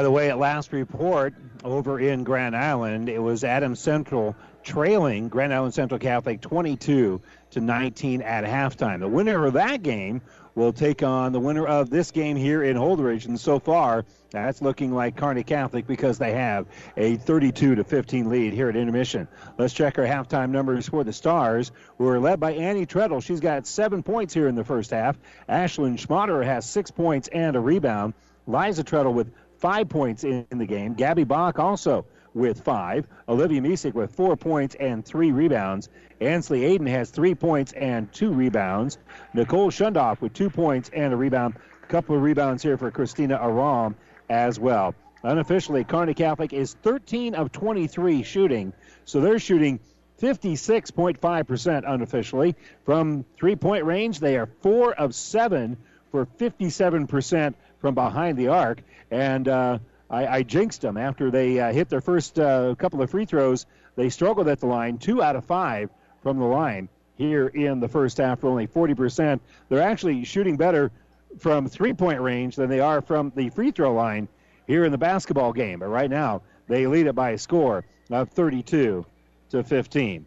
By the way, at last report over in Grand Island, it was Adams Central trailing Grand Island Central Catholic 22 to 19 at halftime. The winner of that game will take on the winner of this game here in Holdrege. And so far, that's looking like Kearney Catholic because they have a 32 to 15 lead here at intermission. Let's check our halftime numbers for the Stars, who are led by Annie Treadle. She's got seven points here in the first half. Ashlyn Schmaderer has six points and a rebound. Liza Treadle with five points in, in the game. Gabby Bach also with five. Olivia Misek with four points and three rebounds. Ansley Aiden has three points and two rebounds. Nicole Shundoff with two points and a rebound. A couple of rebounds here for Christina Aram as well. Unofficially, Kearney Catholic is 13 of 23 shooting, so they're shooting 56.5% unofficially. From three point range, they are four of seven for 57% from behind the arc. And uh, I, I, jinxed them after they uh, hit their first uh, couple of free throws. They struggled at the line, two out of five from the line here in the first half only 40%. They're actually shooting better from three point range than they are from the free throw line here in the basketball game. But right now, they lead it by a score of 32 to 15.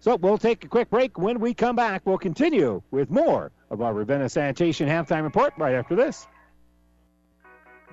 So we'll take a quick break. When we come back, we'll continue with more of our Ravenna Sanitation halftime report right after this.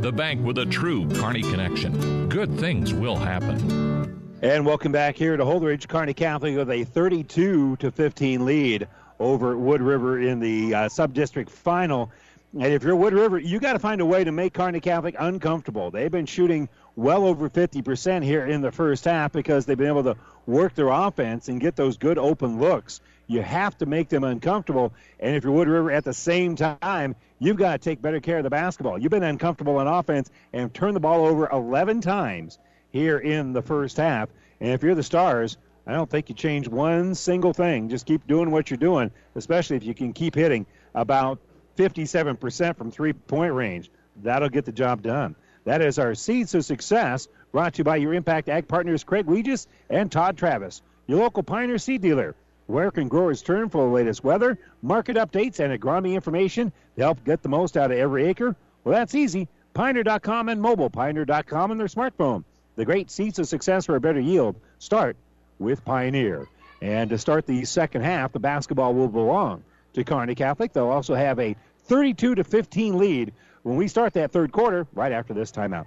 The bank with a true Kearney connection. Good things will happen. And welcome back here to Holdrege Kearney Catholic with a 32 to 15 lead over Wood River in the uh, sub-district final. And if you're Wood River, you got to find a way to make Kearney Catholic uncomfortable. They've been shooting well over 50% here in the first half because they've been able to work their offense and get those good open looks. You have to make them uncomfortable. And if you're Wood River at the same time, you've got to take better care of the basketball. You've been uncomfortable on offense and turned the ball over 11 times here in the first half. And if you're the Stars, I don't think you change one single thing. Just keep doing what you're doing, especially if you can keep hitting about 57% from three point range. That'll get the job done. That is our Seeds of Success, brought to you by your Impact Ag partners Craig Weegis and Todd Travis, your local Pioneer seed dealer. Where can growers turn for the latest weather, market updates, and agronomy information to help get the most out of every acre? Well, that's easy. Pioneer.com and mobile, Pioneer.com and their smartphone. The great seeds of success for a better yield start with Pioneer. And to start the second half, the basketball will belong to Kearney Catholic. They'll also have a 32 to 15 lead when we start that third quarter right after this timeout.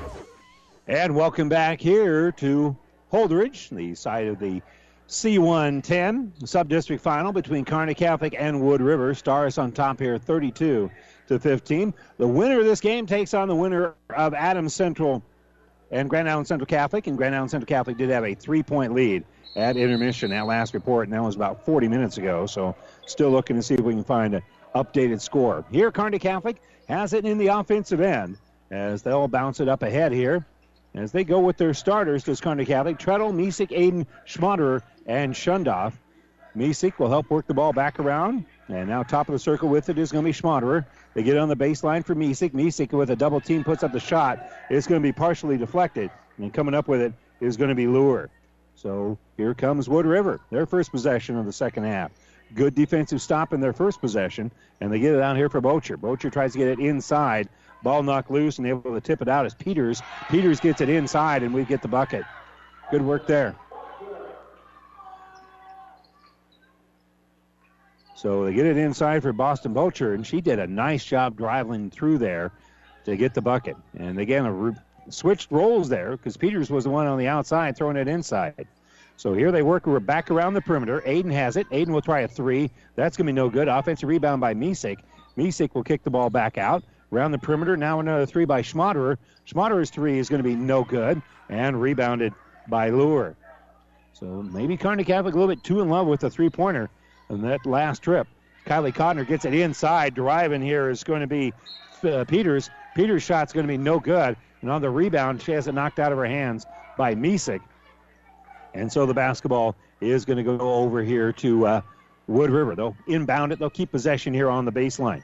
And welcome back here to Holdrege, the site of the C110 sub-district final between Kearney Catholic and Wood River. Stars on top here, 32 to 15. The winner of this game takes on the winner of Adams Central and Grand Island Central Catholic. And Grand Island Central Catholic did have a three-point lead at intermission. That last report, and that was about 40 minutes ago. So still looking to see if we can find an updated score. Here, Kearney Catholic has it in the offensive end as they'll bounce it up ahead here. As they go with their starters, does Kearney Catholic, Treadle, Misek, Aiden, Schmaderer, and Shundoff. Misek will help work the ball back around. And now top of the circle with it is going to be Schmaderer. They get on the baseline for Misek. Misek with a double team puts up the shot. It's going to be partially deflected. And coming up with it is going to be Lure. So here comes Wood River, their first possession of the second half. Good defensive stop in their first possession, and they get it out here for Bocher. Bocher tries to get it inside Ball knocked loose and able to tip it out as Peters. Peters gets it inside, and we get the bucket. Good work there. So they get it inside for Boston Bocher, and she did a nice job driving through there to get the bucket. And again, a re- switched roles there because Peters was the one on the outside throwing it inside. So here they work We're back around the perimeter. Aiden has it. Aiden will try a three. That's going to be no good. Offensive rebound by Misek. Misek will kick the ball back out around the perimeter. Now another three by Schmaderer. Schmaderer's three is going to be no good and rebounded by Lure. So maybe Kearney Catholic a little bit too in love with the three pointer on that last trip. Kylie Codner gets it inside. Driving here is going to be uh, Peters. Peters' shot's going to be no good. And on the rebound, she has it knocked out of her hands by Misek. And so the basketball is going to go over here to uh, Wood River. They'll inbound it. They'll keep possession here on the baseline.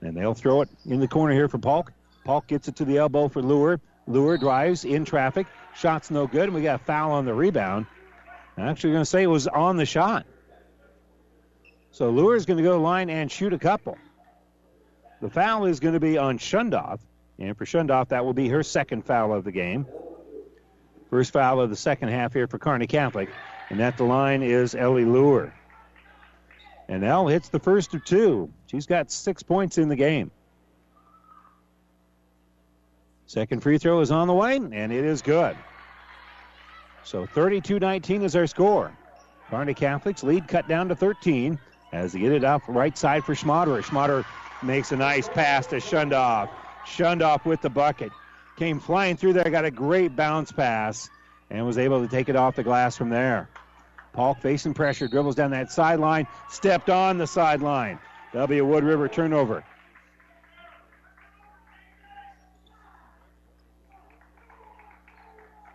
And they'll throw it in the corner here for Polk. Polk gets it to the elbow for Lure. Lure drives in traffic. Shot's no good, and we got a foul on the rebound. I'm actually going to say it was on the shot. So Lure is going to go line and shoot a couple. The foul is going to be on Shundoff. And for Shundoff, that will be her second foul of the game. First foul of the second half here for Kearney Catholic. And at the line is Ellie Lure. And Elle hits the first of two. She's got six points in the game. Second free throw is on the way, and it is good. So 32 19 is our score. Kearney Catholics lead cut down to 13 as they get it up right side for Schmaderer. Schmaderer makes a nice pass to Shundoff. Shundoff with the bucket. Came flying through there, got a great bounce pass, and was able to take it off the glass from there. Polk facing pressure, dribbles down that sideline, stepped on the sideline. That'll be a Wood River turnover.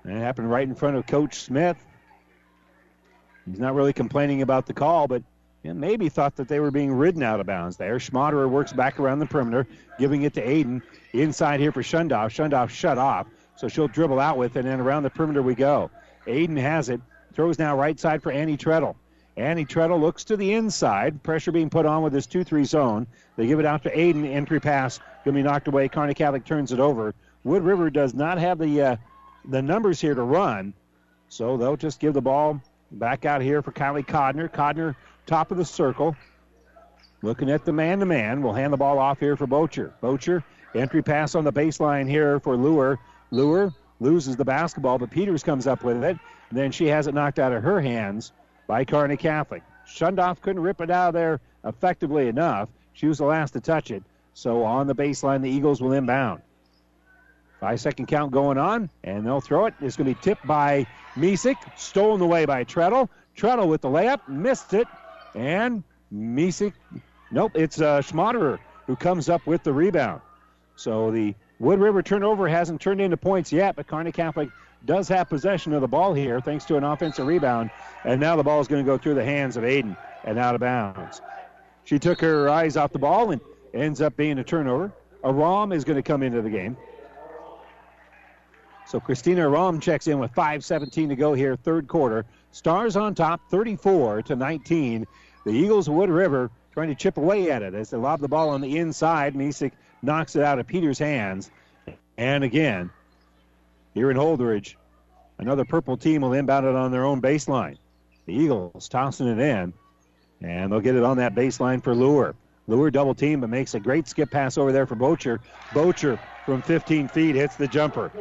And it happened right in front of Coach Smith. He's not really complaining about the call, but yeah, maybe thought that they were being ridden out of bounds there. Schmaderer works back around the perimeter, giving it to Aiden. Inside here for Shundoff. Shundoff shut off, so she'll dribble out with it, and around the perimeter we go. Aiden has it, throws now right side for Annie Treadle. Annie Treadle looks to the inside. Pressure being put on with this 2 3 zone. They give it out to Aiden. Entry pass going to be knocked away. Kearney Catholic turns it over. Wood River does not have the uh, the numbers here to run, so they'll just give the ball back out here for Kylie Codner. Codner, top of the circle. Looking at the man to man. We'll hand the ball off here for Bocher. Bocher, entry pass on the baseline here for Lure. Lure loses the basketball, but Peters comes up with it. And then she has it knocked out of her hands by Kearney Catholic. Shundoff couldn't rip it out of there effectively enough. She was the last to touch it. So on the baseline, the Eagles will inbound. Five second count going on, and they'll throw it. It's going to be tipped by Misek, stolen away by Treadle. Treadle with the layup, missed it, and Misek, nope, it's uh, Schmaderer who comes up with the rebound. So the Wood River turnover hasn't turned into points yet, but Kearney Catholic does have possession of the ball here thanks to an offensive rebound. And now the ball is going to go through the hands of Aiden and out of bounds. She took her eyes off the ball and ends up being a turnover. Aram is going to come into the game. So Christina Aram checks in with 5.17 to go here, third quarter. Stars on top, 34 to 19. The Eagles Wood River trying to chip away at it as they lob the ball on the inside. Misek knocks it out of Peters' hands. And again, here in Holdrege. Another purple team will inbound it on their own baseline. The Eagles tossing it in, and they'll get it on that baseline for Lure. Lure double team, but makes a great skip pass over there for Bocher. Bocher from 15 feet hits the jumper.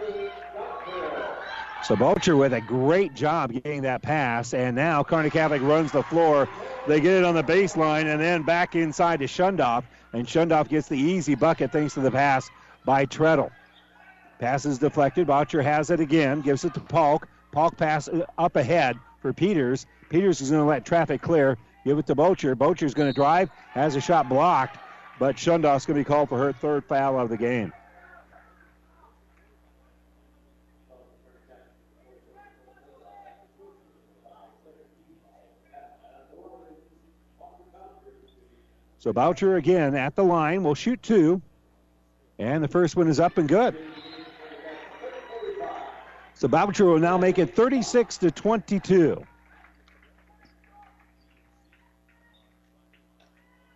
So Bocher with a great job getting that pass, and now Kearney Catholic runs the floor. They get it on the baseline and then back inside to Shundoff, and Shundoff gets the easy bucket thanks to the pass by Treadle. Pass is deflected. Bocher has it again, gives it to Polk. Polk pass up ahead for Peters. Peters is going to let traffic clear, give it to Bocher. Bocher's going to drive, has a shot blocked, but Shundoff's going to be called for her third foul of the game. So Bocher again at the line will shoot two. And the first one is up and good. So Bocher will now make it 36 to 22.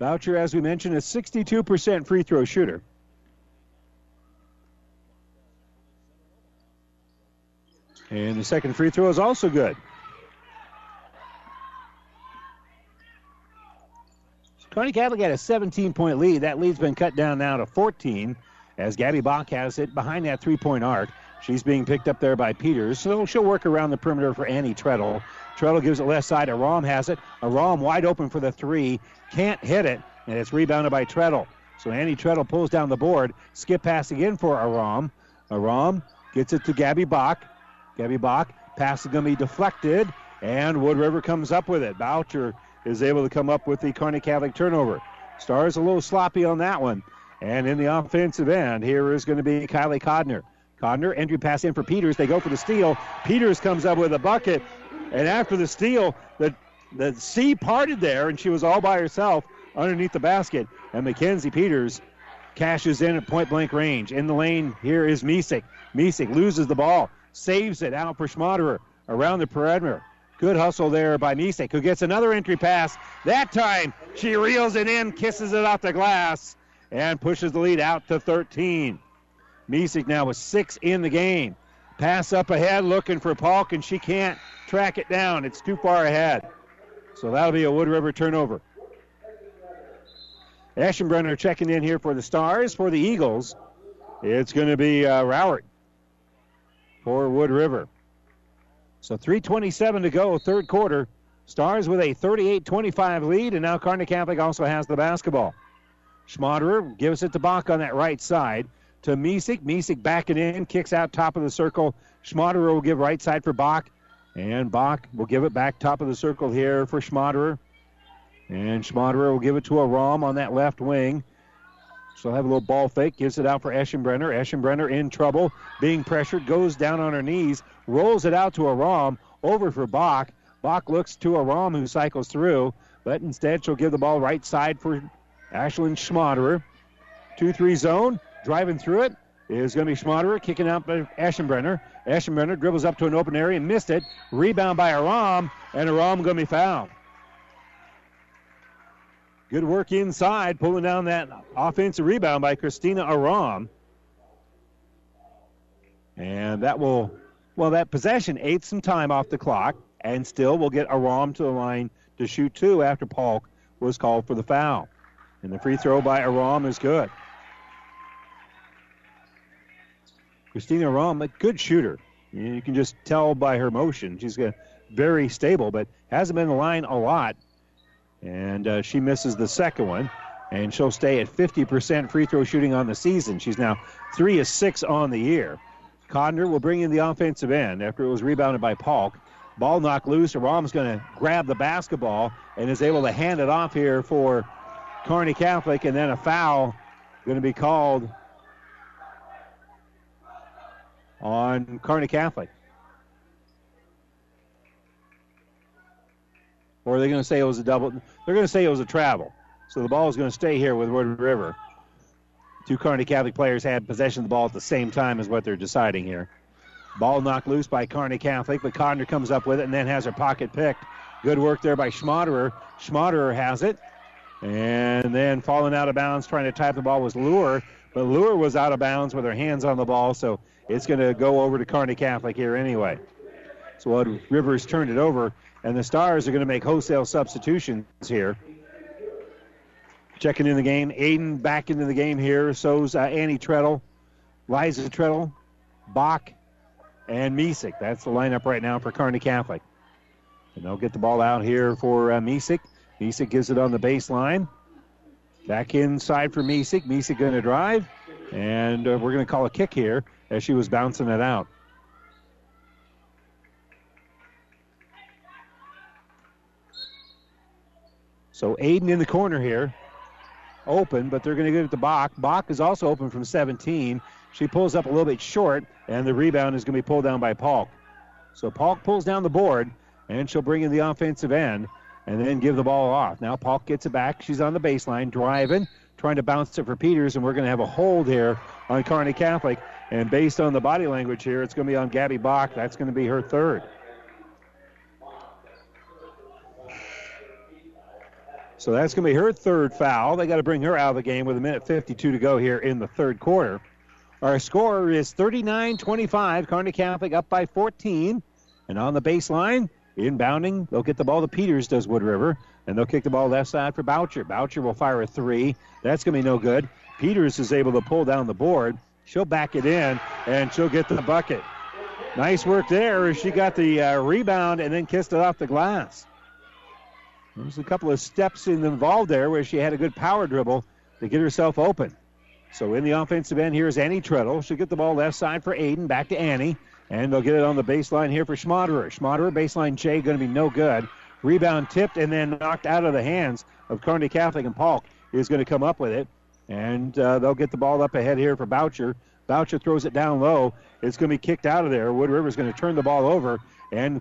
Bocher, as we mentioned, a 62% free throw shooter. And the second free throw is also good. Kearney Catholic had a 17 point lead. That lead's been cut down now to 14 as Gabby Bach has it behind that three point arc. She's being picked up there by Peters, so she'll work around the perimeter for Annie Treadle. Treadle gives it left side. Aram has it. Aram wide open for the three. Can't hit it, and it's rebounded by Treadle. So Annie Treadle pulls down the board. Skip pass again for Aram. Aram gets it to Gabby Bach. Gabby Bach. Pass is going to be deflected, and Wood River comes up with it. Bocher is able to come up with the Kearney Catholic turnover. Stars a little sloppy on that one. And in the offensive end, here is going to be Kylie Codner. Codner, entry pass in for Peters. They go for the steal. Peters comes up with a bucket. And after the steal, the, the sea parted there, and she was all by herself underneath the basket. And Mackenzie Peters cashes in at point blank range. In the lane, here is Misek. Misek loses the ball, saves it out for Schmaderer around the perimeter. Good hustle there by Misek, who gets another entry pass. That time, she reels it in, kisses it off the glass, and pushes the lead out to 13. Misek now with six in the game. Pass up ahead, looking for Polk, and she can't track it down. It's too far ahead. So that'll be a Wood River turnover. Eschenbrenner checking in here for the Stars. For the Eagles, it's going to be uh, Rowert for Wood River. So 3.27 to go, third quarter. Stars with a 38 25 lead, and now Kearney Catholic also has the basketball. Schmaderer gives it to Bach on that right side to Misek. Misek backing in, kicks out top of the circle. Schmaderer will give right side for Bach, and Bach will give it back top of the circle here for Schmaderer. And Schmaderer will give it to Aram on that left wing. So have a little ball fake, gives it out for Eschenbrenner. Eschenbrenner in trouble, being pressured, goes down on her knees, rolls it out to Aram, over for Bach. Bach looks to Aram, who cycles through, but instead she'll give the ball right side for Ashlyn Schmaderer. 2 3 zone, driving through it is going to be Schmaderer, kicking out by Eschenbrenner. Eschenbrenner dribbles up to an open area and missed it. Rebound by Aram, and Aram going to be fouled. Good work inside, pulling down that offensive rebound by Christina Aram. And that will, well, that possession ate some time off the clock, and still will get Aram to the line to shoot two after Polk was called for the foul. And the free throw by Aram is good. Christina Aram, a good shooter. You can just tell by her motion. She's very stable, but hasn't been in the line a lot. And uh, she misses the second one. And she'll stay at 50% free throw shooting on the season. She's now 3 of 6 on the year. Codner will bring in the offensive end after it was rebounded by Polk. Ball knocked loose. Aram's going to grab the basketball and is able to hand it off here for Kearney Catholic. And then a foul going to be called on Kearney Catholic. Or are they going to say it was a double? They're going to say it was a travel. So the ball is going to stay here with Wood River. Two Kearney Catholic players had possession of the ball at the same time, is what they're deciding here. Ball knocked loose by Kearney Catholic, but Codner comes up with it and then has her pocket picked. Good work there by Schmaderer. Schmaderer has it. And then falling out of bounds, trying to type the ball was Lure, but Lure was out of bounds with her hands on the ball, so it's going to go over to Kearney Catholic here anyway. So Wood Rivers turned it over, and the Stars are going to make wholesale substitutions here. Checking in the game, Aiden back into the game here. So's uh, Annie Treadle, Liza Treadle, Bach, and Misek. That's the lineup right now for Kearney Catholic. And they'll get the ball out here for uh. Misek gives it on the baseline. Back inside for Misek. Misek going to drive. And uh, we're going to call a kick here as she was bouncing it out. So Aiden in the corner here. Open, but they're going to give it to Bach. Bach is also open from 17. She pulls up a little bit short, and the rebound is going to be pulled down by Polk. So Polk pulls down the board, and she'll bring in the offensive end and then give the ball off. Now Polk gets it back. She's on the baseline, driving, trying to bounce it for Peters, and we're going to have a hold here on Kearney Catholic. And based on the body language here, it's going to be on Gabby Bach. That's going to be her third. So that's going to be her third foul. They got to bring her out of the game with a minute 52 to go here in the third quarter. Our score is 39 25. Kearney Catholic up by 14. And on the baseline, inbounding, they'll get the ball to Peters, does Wood River. And they'll kick the ball left side for Bocher. Bocher will fire a three. That's going to be no good. Peters is able to pull down the board. She'll back it in, and she'll get the bucket. Nice work there. She got the uh, rebound and then kissed it off the glass. There's a couple of steps involved there where she had a good power dribble to get herself open. So in the offensive end, here's Annie Treadle. She'll get the ball left side for Aiden. Back to Annie. And they'll get it on the baseline here for Schmaderer. Schmaderer, baseline J, going to be no good. Rebound tipped and then knocked out of the hands of Kearney Catholic, and Polk is going to come up with it. And uh, they'll get the ball up ahead here for Bocher. Bocher throws it down low. It's going to be kicked out of there. Wood River's going to turn the ball over, and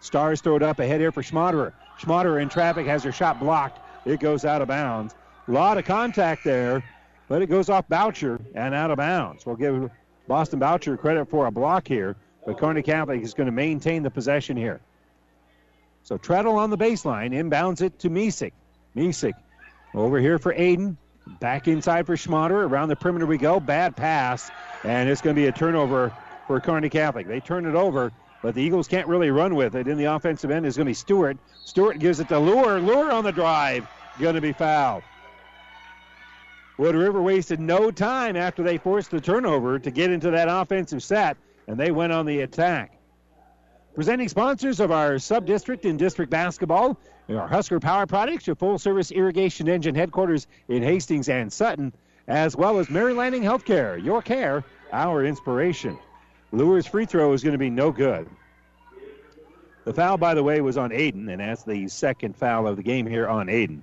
Stars throw it up ahead here for Schmaderer. Schmaderer in traffic has her shot blocked. It goes out of bounds. A lot of contact there, but it goes off Bocher and out of bounds. We'll give Boston Bocher credit for a block here, but Kearney Catholic is going to maintain the possession here. So Treadle on the baseline, inbounds it to Misek. Misek over here for Aiden. Back inside for Schmaderer. Around the perimeter we go. Bad pass, and it's going to be a turnover for Kearney Catholic. They turn it over, but the Eagles can't really run with it. In the offensive end is going to be Stewart. Stewart gives it to Lure. Lure on the drive. Going to be fouled. Wood River wasted no time after they forced the turnover to get into that offensive set, and they went on the attack. Presenting sponsors of our sub-district in district basketball our Husker Power Products, your full-service irrigation engine headquarters in Hastings and Sutton, as well as Mary Lanning Healthcare, your care, our inspiration. Lure's free throw is going to be no good. The foul, by the way, was on Aiden, and that's the second foul of the game here on Aiden.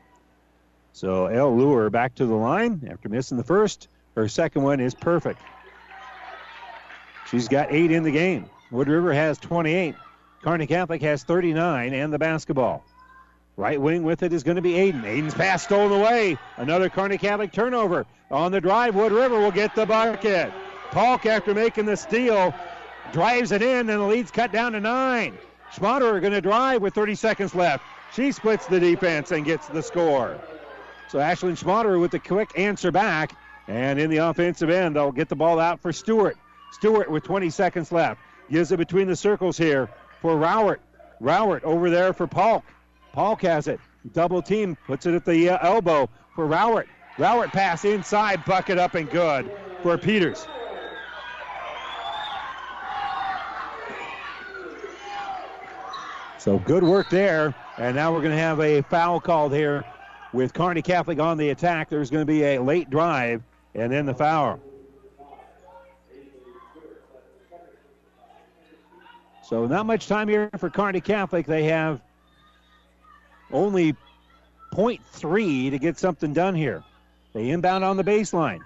So El Lure back to the line after missing the first. Her second one is perfect. She's got eight in the game. Wood River has 28. Kearney Catholic has 39 and the basketball. Right wing with it is going to be Aiden. Aiden's pass stolen away. Another Kearney Catholic turnover. On the drive, Wood River will get the bucket. Polk, after making the steal, drives it in, and the lead's cut down to nine. Schmaderer going to drive with 30 seconds left. She splits the defense and gets the score. So Ashlyn Schmaderer with the quick answer back. And in the offensive end, they'll get the ball out for Stewart. Stewart with 20 seconds left. Gives it between the circles here for Rowert. Rowert over there for Polk. Polk has it. Double team puts it at the uh, elbow for Rowert. Rowert pass inside, bucket up and good for Peters. So good work there. And now we're going to have a foul called here with Kearney Catholic on the attack. There's going to be a late drive and then the foul. So not much time here for Kearney Catholic. They have only 0.3 to get something done here. They inbound on the baseline.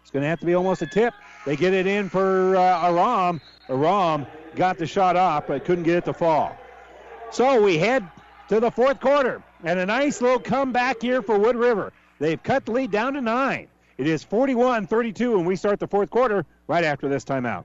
It's going to have to be almost a tip. They get it in for uh, Aram. Aram got the shot off, but couldn't get it to fall. So we head to the fourth quarter, and a nice little comeback here for Wood River. They've cut the lead down to nine. It is 41 32, and we start the fourth quarter right after this timeout.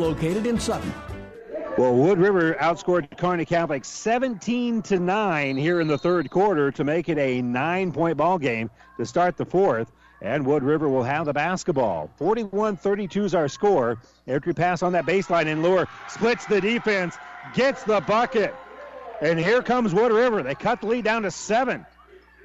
located in Sutton. Well, Wood River outscored Kearney Catholic 17 to 9 here in the third quarter to make it a nine point ball game to start the fourth. And Wood River will have the basketball. 41 32 is our score. Entry pass on that baseline, and Lure splits the defense, gets the bucket. And here comes Wood River. They cut the lead down to seven.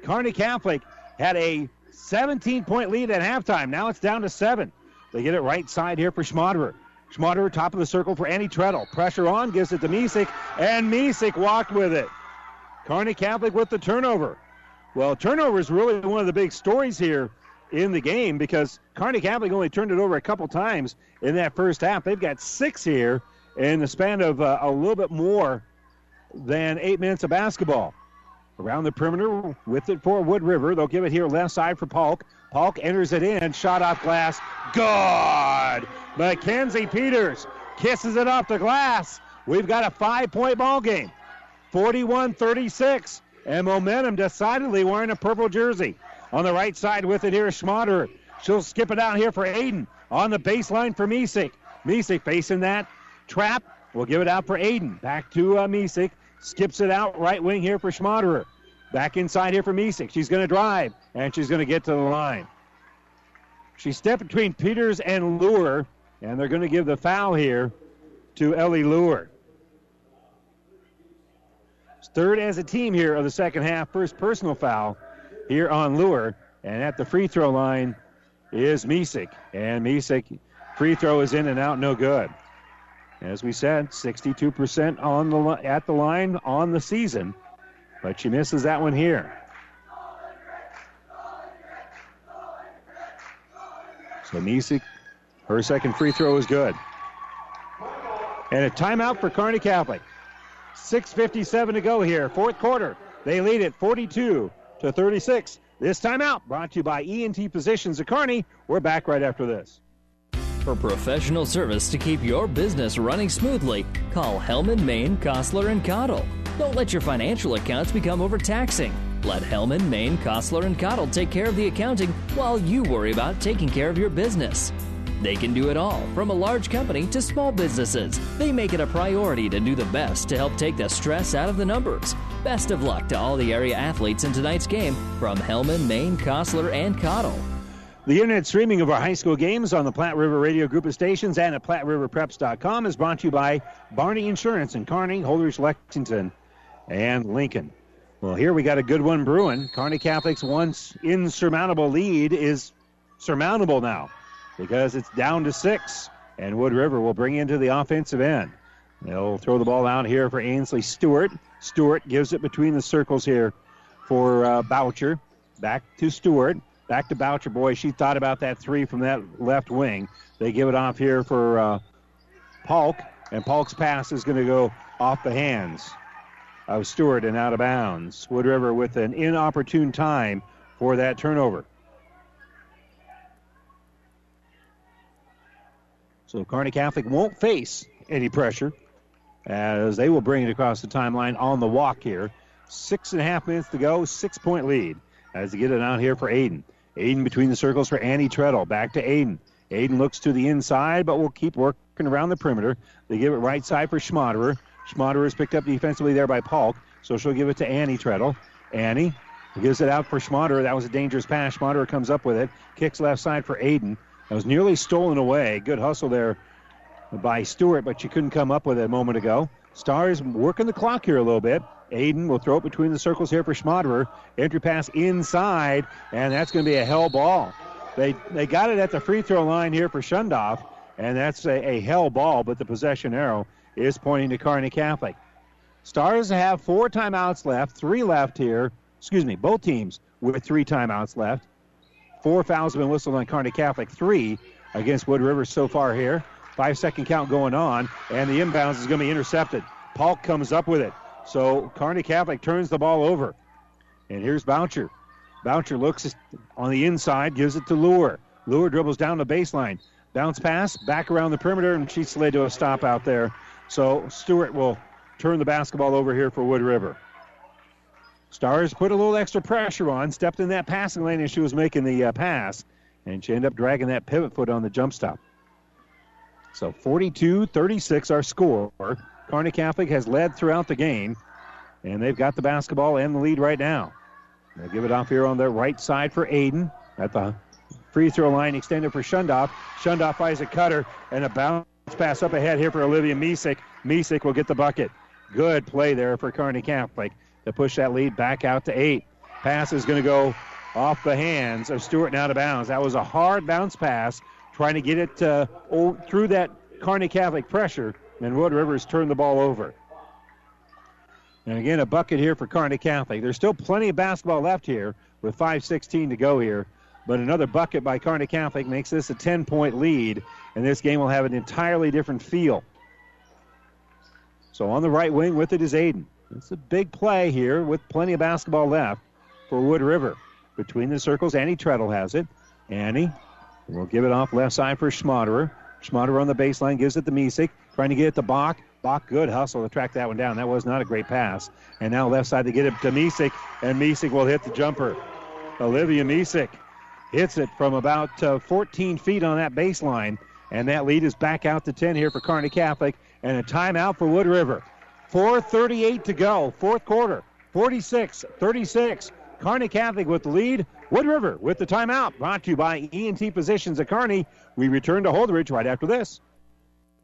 Kearney Catholic had a 17 point lead at halftime. Now it's down to seven. They get it right side here for Schmaderer. Schmaderer, top of the circle for Annie Treadle. Pressure on, gives it to Misek, and Misek walked with it. Kearney Catholic with the turnover. Well, turnover is really one of the big stories here in the game because Kearney Catholic only turned it over a couple times in that first half. They've got six here in the span of uh, a little bit more than eight minutes of basketball. Around the perimeter with it for Wood River. They'll give it here left side for Polk. Polk enters it in, shot off glass. Good! Mackenzie Peters kisses it off the glass. We've got a five point ball game. 41 36. And momentum decidedly wearing a purple jersey. On the right side with it here is Schmaderer. She'll skip it out here for Aiden. On the baseline for Misek. Misek facing that trap. We'll give it out for Aiden. Back to uh. Skips it out right wing here for Schmaderer. Back inside here for Misek. She's going to drive, and she's going to get to the line. She stepped between Peters and Lure, and they're going to give the foul here to Ellie Lure. Third as a team here of the second half. First personal foul here on Lure. And at the free throw line is Misek. And Misek, free throw is in and out, no good. As we said, 62% on the at the line on the season, but she misses that one here. So Misek, her second free throw is good. And a timeout for Kearney Catholic. 6.57 to go here, fourth quarter. They lead it 42 to 36. This timeout brought to you by ENT Physicians of Kearney. We're back right after this. For professional service to keep your business running smoothly, call Hellman, Maine, Kostler, and Cottle. Don't let your financial accounts become overtaxing. Let Hellman, Maine, Kostler, and Cottle take care of the accounting while you worry about taking care of your business. They can do it all, from a large company to small businesses. They make it a priority to do the best to help take the stress out of the numbers. Best of luck to all the area athletes in tonight's game from Hellman, Maine, Kostler, and Cottle. The internet streaming of our high school games on the Platte River Radio Group of Stations and at PlatteRiverPreps.com is brought to you by Barney Insurance in Kearney, Holdrege, Lexington, and Lincoln. Well, here we got a good one brewing. Kearney Catholic's once insurmountable lead is surmountable now because it's down to six, and Wood River will bring into the offensive end. They'll throw the ball out here for Ainsley Stewart. Stewart gives it between the circles here for uh, Bocher. Back to Stewart. Back to Bocher. Boy, she thought about that three from that left wing. They give it off here for uh, Polk, and Polk's pass is going to go off the hands of Stewart and out of bounds. Wood River with an inopportune time for that turnover. So Kearney Catholic won't face any pressure as they will bring it across the timeline on the walk here. Six and a half minutes to go, six point lead as they get it out here for Aiden. Aiden between the circles for Annie Treadle. Back to Aiden. Aiden looks to the inside, but will keep working around the perimeter. They give it right side for Schmaderer. Schmaderer is picked up defensively there by Polk, so she'll give it to Annie Treadle. Annie gives it out for Schmaderer. That was a dangerous pass. Schmaderer comes up with it, kicks left side for Aiden. That was nearly stolen away. Good hustle there by Stewart, but she couldn't come up with it a moment ago. Stars working the clock here a little bit. Aiden will throw it between the circles here for Schmaderer. Entry pass inside, and that's going to be a hell ball. They they got it at the free throw line here for Shundoff, and that's a, a hell ball, but the possession arrow is pointing to Kearney Catholic. Stars have four timeouts left, three left here. Excuse me, both teams with three timeouts left. Four fouls have been whistled on Kearney Catholic, three against Wood River so far here. Five second count going on, and the inbounds is going to be intercepted. Polk comes up with it. So Kearney Catholic turns the ball over. And here's Bocher. Bocher looks on the inside, gives it to Lure. Lure dribbles down the baseline. Bounce pass, back around the perimeter, and she's led to a stop out there. So Stewart will turn the basketball over here for Wood River. Stars put a little extra pressure on, stepped in that passing lane as she was making the uh, pass, and she ended up dragging that pivot foot on the jump stop. So 42 36 our score. Kearney Catholic has led throughout the game, and they've got the basketball and the lead right now. They'll give it off here on the right side for Aiden at the free throw line extended for Shundoff. Shundoff finds a cutter and a bounce pass up ahead here for Olivia Misek. Misek will get the bucket. Good play there for Kearney Catholic to push that lead back out to eight. Pass is going to go off the hands of Stewart and out of bounds. That was a hard bounce pass, trying to get it uh, through that Kearney Catholic pressure, and Wood Rivers turned the ball over. And again, a bucket here for Kearney Catholic. There's still plenty of basketball left here with 5.16 to go here. But another bucket by Kearney Catholic makes this a 10 point lead, and this game will have an entirely different feel. So on the right wing with it is Aiden. It's a big play here with plenty of basketball left for Wood River. Between the circles, Annie Treadle has it. Annie will give it off left side for Schmaderer. Schmaderer on the baseline gives it to Misek, trying to get it to Bach. Bach, good hustle to track that one down. That was not a great pass. And now left side to get it to Misek, and Misek will hit the jumper. Olivia Misek hits it from about uh, 14 feet on that baseline, and that lead is back out to 10 here for Kearney Catholic, and a timeout for Wood River. 4.38 to go, fourth quarter, 46 36. Kearney Catholic with the lead. Wood River with the timeout. Brought to you by ENT Physicians at Kearney. We return to Holdrege right after this.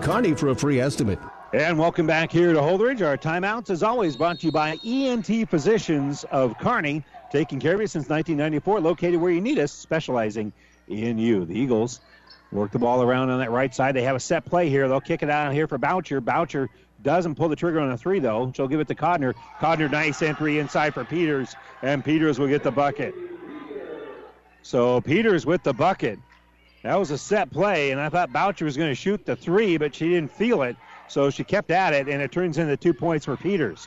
Kearney for a free estimate. And welcome back here to Holdrege. Our timeouts, as always, brought to you by ENT Physicians of Kearney, taking care of you since 1994, located where you need us, specializing in you. The Eagles work the ball around on that right side. They have a set play here. They'll kick it out here for Bocher. Bocher doesn't pull the trigger on a three, though. She'll give it to Codner. Codner, nice entry inside for Peters, and Peters will get the bucket. So Peters with the bucket. That was a set play, and I thought Bocher was going to shoot the three, but she didn't feel it, so she kept at it, and it turns into two points for Peters.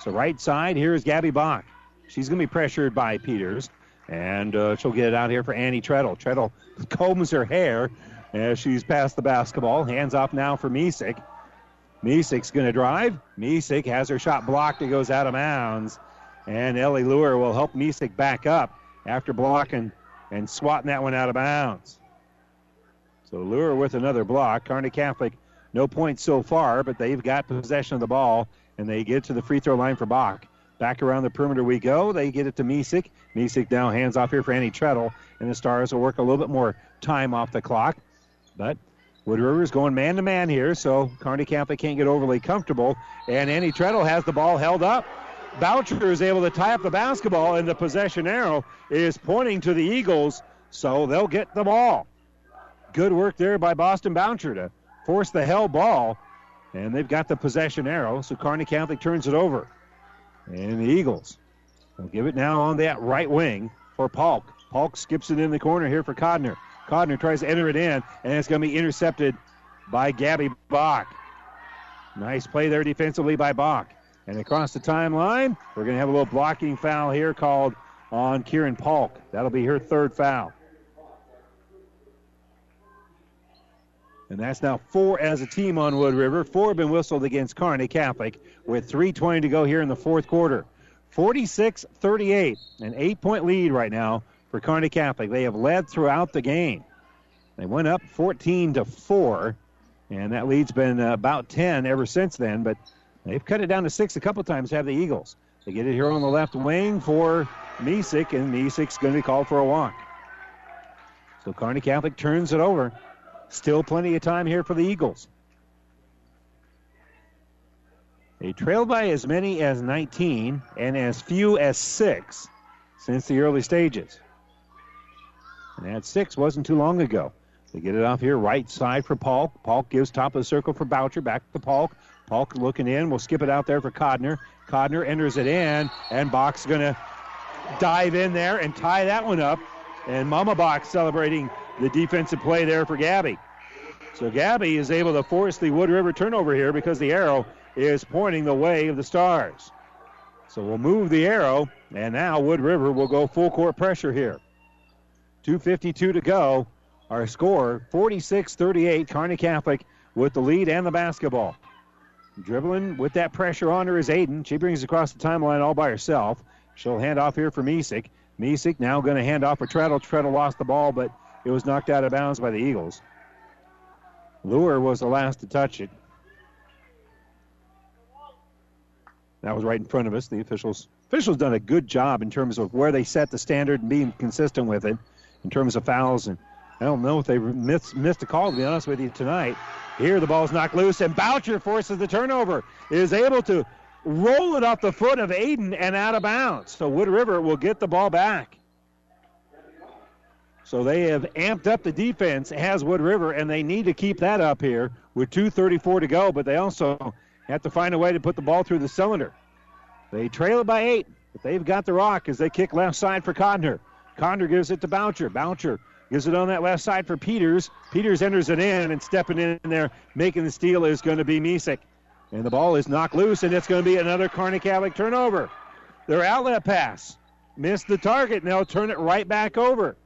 So right side, here is Gabby Bach. She's going to be pressured by Peters, and uh, she'll get it out here for Annie Treadle. Treadle combs her hair as she's past the basketball. Hands off now for Misek. Misek's going to drive. Misek has her shot blocked. It goes out of bounds, and Ellie Lure will help Misek back up after blocking and swatting that one out of bounds. So Lure with another block. Kearney Catholic, no points so far, but they've got possession of the ball, and they get to the free throw line for Bach. Back around the perimeter we go. They get it to Misek. Misek now hands off here for Annie Treadle, and the Stars will work a little bit more time off the clock. But Wood River's going man to man here, so Kearney Catholic can't get overly comfortable. And Annie Treadle has the ball held up. Bocher is able to tie up the basketball, and the possession arrow is pointing to the Eagles, so they'll get the ball. Good work there by Boston Bocher to force the hell ball. And they've got the possession arrow, so Kearney Catholic turns it over. And the Eagles will give it now on that right wing for Polk. Polk skips it in the corner here for Codner. Codner tries to enter it in, and it's going to be intercepted by Gabby Bach. Nice play there defensively by Bach. And across the timeline, we're going to have a little blocking foul here called on Kieran Polk. That'll be her third foul. And that's now four as a team on Wood River. Four have been whistled against Kearney Catholic with 3.20 to go here in the fourth quarter. 46 38, an eight point lead right now for Kearney Catholic. They have led throughout the game. They went up 14 to 4, and that lead's been uh, about 10 ever since then, but they've cut it down to six a couple times, have the Eagles. They get it here on the left wing for Misek, and Misek's going to be called for a walk. So Kearney Catholic turns it over. Still plenty of time here for the Eagles. They trailed by as many as 19 and as few as six since the early stages. And that six wasn't too long ago. They get it off here, right side for Polk. Polk gives top of the circle for Bocher. Back to Polk. Polk looking in. We'll skip it out there for Codner. Codner enters it in, and Bach's going to dive in there and tie that one up. And Mama Bach celebrating the defensive play there for Gabby. So Gabby is able to force the Wood River turnover here because the arrow is pointing the way of the Stars. So we'll move the arrow, and now Wood River will go full court pressure here. 2.52 to go. Our score 46 38. Kearney Catholic with the lead and the basketball. Dribbling with that pressure on her is Aiden. She brings across the timeline all by herself. She'll hand off here for Misek. Misek now going to hand off for Treadle. Treadle lost the ball, but it was knocked out of bounds by the Eagles. Lure was the last to touch it. That was right in front of us. The officials officials done a good job in terms of where they set the standard and being consistent with it in terms of fouls. And I don't know if they missed, missed a call, to be honest with you, tonight. Here the ball's knocked loose, and Bocher forces the turnover. Is able to roll it off the foot of Aiden and out of bounds. So Wood River will get the ball back. So they have amped up the defense, has Wood River, and they need to keep that up here with 2.34 to go, but they also have to find a way to put the ball through the cylinder. They trail it by eight, but they've got the rock as they kick left side for Codner. Codner gives it to Bocher. Bocher gives it on that left side for Peters. Peters enters it in, and stepping in there, making the steal is going to be Misek. And the ball is knocked loose, and it's going to be another Kearney Catholic turnover. Their outlet pass missed the target, and they'll turn it right back over.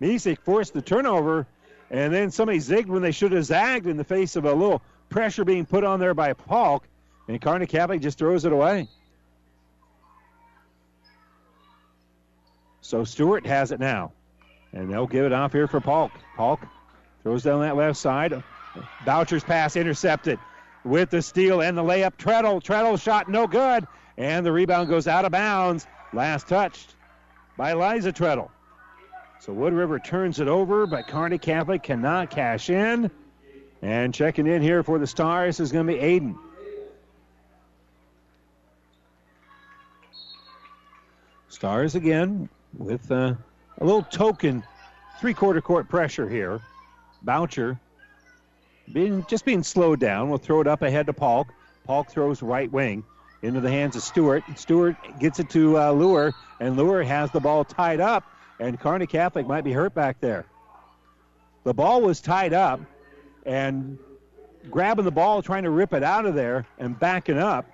Misek forced the turnover, and then somebody zigged when they should have zagged in the face of a little pressure being put on there by Polk, and Kearney Catholic just throws it away. So Stewart has it now, and they'll give it off here for Polk. Polk throws down that left side. Bocher's pass intercepted with the steal and the layup. Treadle, Treadle shot no good, and the rebound goes out of bounds. Last touched by Liza Treadle. So Wood River turns it over, but Kearney Catholic cannot cash in. And checking in here for the Stars is going to be Aiden. Stars again with uh, a little token three quarter court pressure here. Bocher being just being slowed down. We'll throw it up ahead to Polk. Polk throws right wing into the hands of Stewart. Stewart gets it to uh, Lure, and Lure has the ball tied up, and Kearney Catholic might be hurt back there. The ball was tied up, and grabbing the ball, trying to rip it out of there, and backing up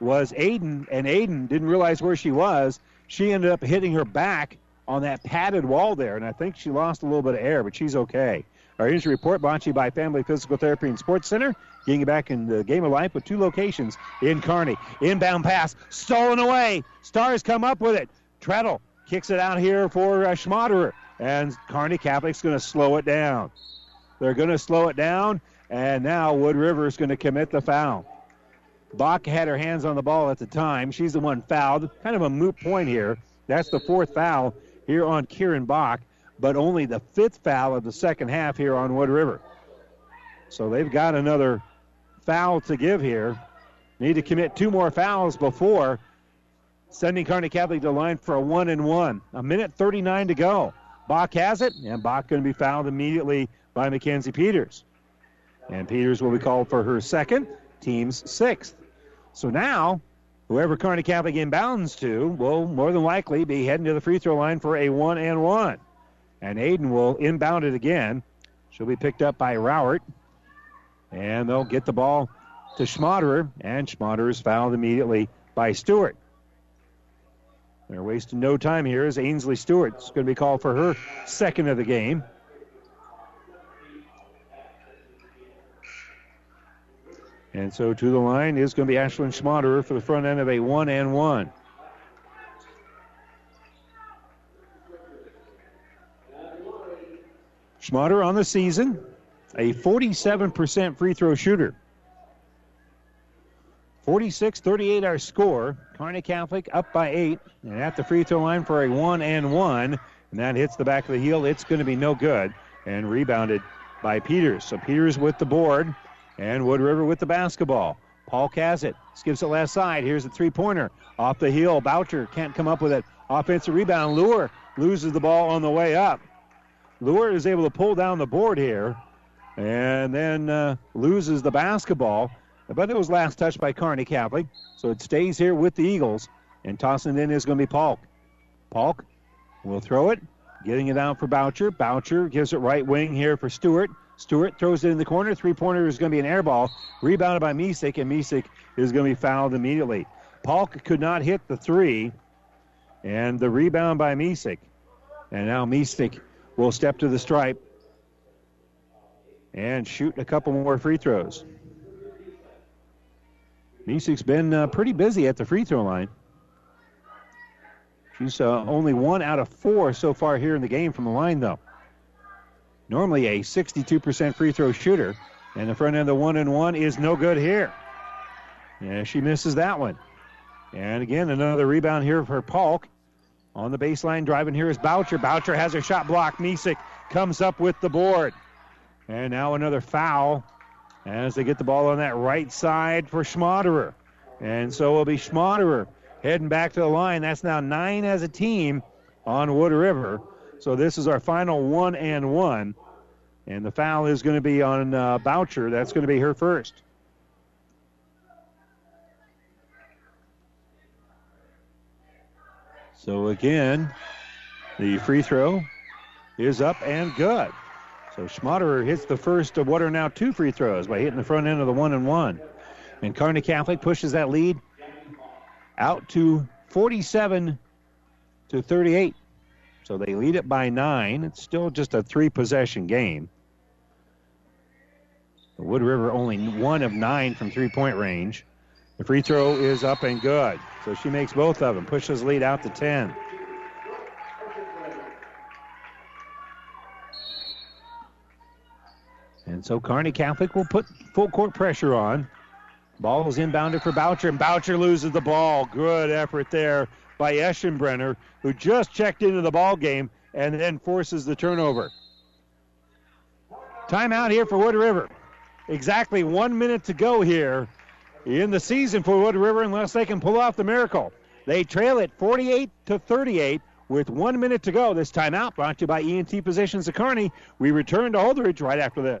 was Aiden, and Aiden didn't realize where she was. She ended up hitting her back on that padded wall there, and I think she lost a little bit of air, but she's okay. Our injury report brought to you by Family Physical Therapy and Sports Center. Getting you back in the game of life with two locations in Kearney. Inbound pass, stolen away. Stars come up with it. Treadle kicks it out here for uh. And Kearney Catholic's going to slow it down. They're going to slow it down, and now Wood River is going to commit the foul. Bach had her hands on the ball at the time. She's the one fouled. Kind of a moot point here. That's the fourth foul here on Kieran Bach but only the fifth foul of the second half here on Wood River. So they've got another foul to give here. Need to commit two more fouls before sending Kearney Catholic to the line for a one and one. A minute 39 to go. Bach has it, and Bach going to be fouled immediately by Mackenzie Peters. And Peters will be called for her second, team's sixth. So now, whoever Kearney Catholic inbounds to will more than likely be heading to the free throw line for a one and one. And Aiden will inbound it again. She'll be picked up by Rowert. And they'll get the ball to Schmaderer. And Schmaderer is fouled immediately by Stewart. They're wasting no time here as Ainsley Stewart's going to be called for her second of the game. And so to the line is going to be Ashlyn Schmaderer for the front end of a one and one. Schmatter on the season, a 47% free throw shooter. 46 38 our score. Kearney Catholic up by eight and at the free throw line for a one and one. And that hits the back of the heel. It's going to be no good. And rebounded by Peters. So Peters with the board and Wood River with the basketball. Paul has. Skips it left side. Here's a three pointer. Off the heel. Bocher can't come up with it. Offensive rebound. Lure loses the ball on the way up. Lure is able to pull down the board here and then uh, loses the basketball. But it was last touched by Kearney Catholic. So it stays here with the Eagles. And tossing it in is going to be Polk. Polk will throw it. Getting it out for Bocher. Bocher gives it right wing here for Stewart. Stewart throws it in the corner. Three pointer is going to be an air ball. Rebounded by Misek, and Misek is going to be fouled immediately. Polk could not hit the three. And the rebound by Misek. And now Misek will step to the stripe and shoot a couple more free throws. Misek's been uh, pretty busy at the free throw line. She's uh, only one out of four so far here in the game from the line, though. Normally a 62% free throw shooter, and the front end of the one and one is no good here. Yeah, she misses that one. And again, another rebound here for Polk. On the baseline, driving here is Bocher. Bocher has her shot blocked. Misek comes up with the board. And now another foul as they get the ball on that right side for Schmaderer. And so it'll be Schmaderer heading back to the line. That's now nine as a team on Wood River. So this is our final one and one. And the foul is going to be on uh, Bocher. That's going to be her first. So again, the free throw is up and good. So Schmaderer hits the first of what are now two free throws by hitting the front end of the one and one. And Kearney Catholic pushes that lead out to 47 to 38. So they lead it by nine. It's still just a three possession game. Wood River only one of nine from three point range. The free throw is up and good. So she makes both of them, pushes lead out to 10. And so Kearney Catholic will put full court pressure on. Ball is inbounded for Bocher, and Bocher loses the ball. Good effort there by Eschenbrenner, who just checked into the ball game and then forces the turnover. Timeout here for Wood River. Exactly one minute to go here in the season for Wood River, unless they can pull off the miracle. They trail it 48 to 38 with one minute to go. This timeout brought to you by ENT Physicians of Kearney. We return to Holdrege right after this.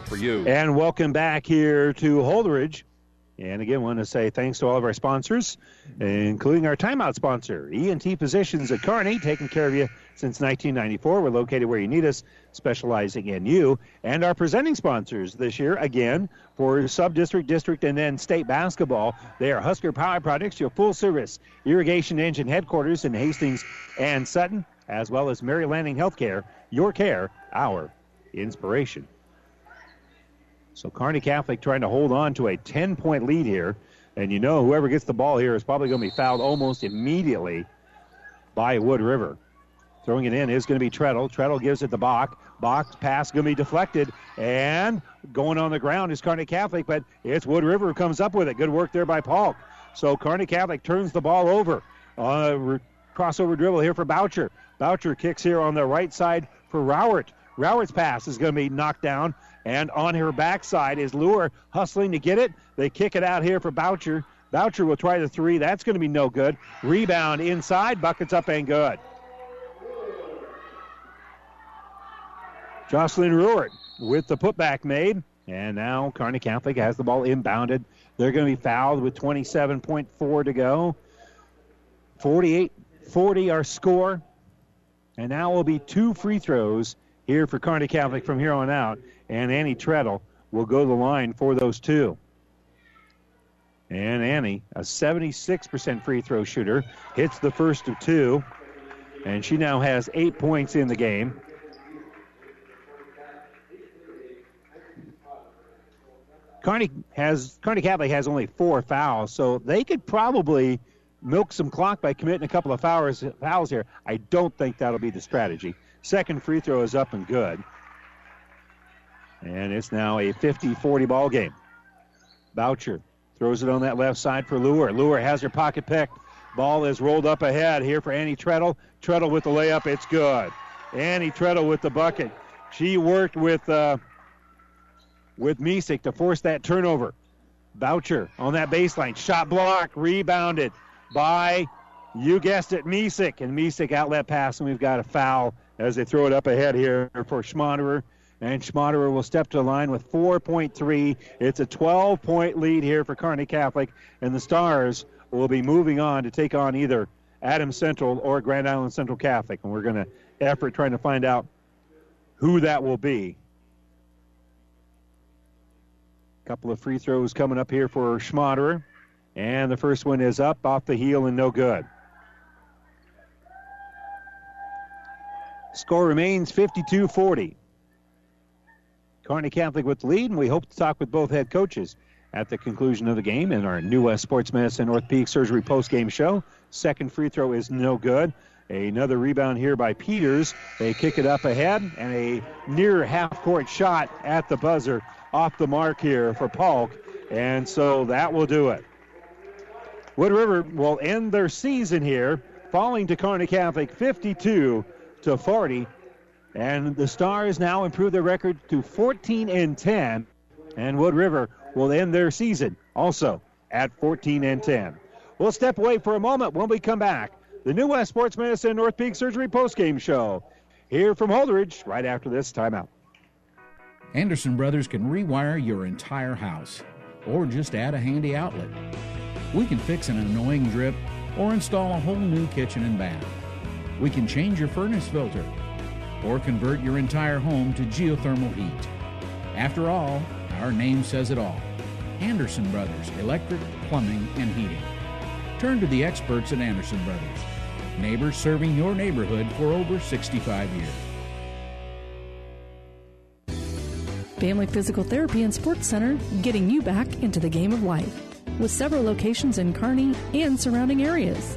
for you. And welcome back here to Holdrege. And again, want to say thanks to all of our sponsors, including our timeout sponsor, ENT Physicians at Kearney, taking care of you since 1994. We're located where you need us, specializing in you. And our presenting sponsors this year, again, for sub-district, district, and then state basketball. They are Husker Power Products, your full-service irrigation engine headquarters in Hastings and Sutton, as well as Mary Lanning Healthcare, your care, our inspiration. So Kearney Catholic trying to hold on to a 10 point lead here. And you know, whoever gets the ball here is probably going to be fouled almost immediately by Wood River. Throwing it in is going to be Treadle. Treadle gives it to Bach. Bach's pass going to be deflected. And going on the ground is Kearney Catholic, but it's Wood River who comes up with it. Good work there by Paul. So Kearney Catholic turns the ball over. Uh, crossover dribble here for Bocher. Bocher kicks here on the right side for Rowert. Rowert's pass is going to be knocked down. And on her backside is Lure hustling to get it. They kick it out here for Bocher. Bocher will try the three. That's going to be no good. Rebound inside. Buckets up and good. Jocelyn Ruart with the putback made. And now Kearney Catholic has the ball inbounded. They're going to be fouled with 27.4 to go. 48 40 our score. And now will be two free throws here for Kearney Catholic from here on out. And Annie Treadle will go the line for those two. And Annie, a 76% free throw shooter, hits the first of two. And she now has eight points in the game. Kearney has Kearney Catholic has only four fouls, so they could probably milk some clock by committing a couple of fouls, fouls here. I don't think that'll be the strategy. Second free throw is up and good. And it's now a 50-40 ball game. Bocher throws it on that left side for Lure. Lure has her pocket picked. Ball is rolled up ahead here for Annie Treadle. Treadle with the layup. It's good. Annie Treadle with the bucket. She worked with uh, with Misek to force that turnover. Bocher on that baseline. Shot block. Rebounded by, you guessed it, Misek. And Misek outlet pass, and we've got a foul as they throw it up ahead here for Schmaderer. And Schmaderer will step to the line with 4.3. It's a 12 point lead here for Kearney Catholic. And the Stars will be moving on to take on either Adams Central or Grand Island Central Catholic. And we're going to effort trying to find out who that will be. A Couple of free throws coming up here for Schmaderer. And the first one is up off the heel and no good. Score remains 52 40. Kearney Catholic with the lead, and we hope to talk with both head coaches at the conclusion of the game in our New West Sports Medicine Orthopedic Surgery post-game show. Second free throw is no good. Another rebound here by Peters. They kick it up ahead, and a near half-court shot at the buzzer off the mark here for Polk, and so that will do it. Wood River will end their season here, falling to Kearney Catholic 52 to 40. And the Stars now improve their record to 14 and 10. And Wood River will end their season also at 14 and 10. We'll step away for a moment when we come back. The New West Sports Medicine Orthopedic Surgery postgame show here from Holdrege right after this timeout. Anderson Brothers can rewire your entire house or just add a handy outlet. We can fix an annoying drip or install a whole new kitchen and bath. We can change your furnace filter or convert your entire home to geothermal heat. After all, our name says it all Anderson Brothers Electric, Plumbing, and Heating. Turn to the experts at Anderson Brothers, neighbors serving your neighborhood for over 65 years. Family Physical Therapy and Sports Center, getting you back into the game of life, with several locations in Kearney and surrounding areas.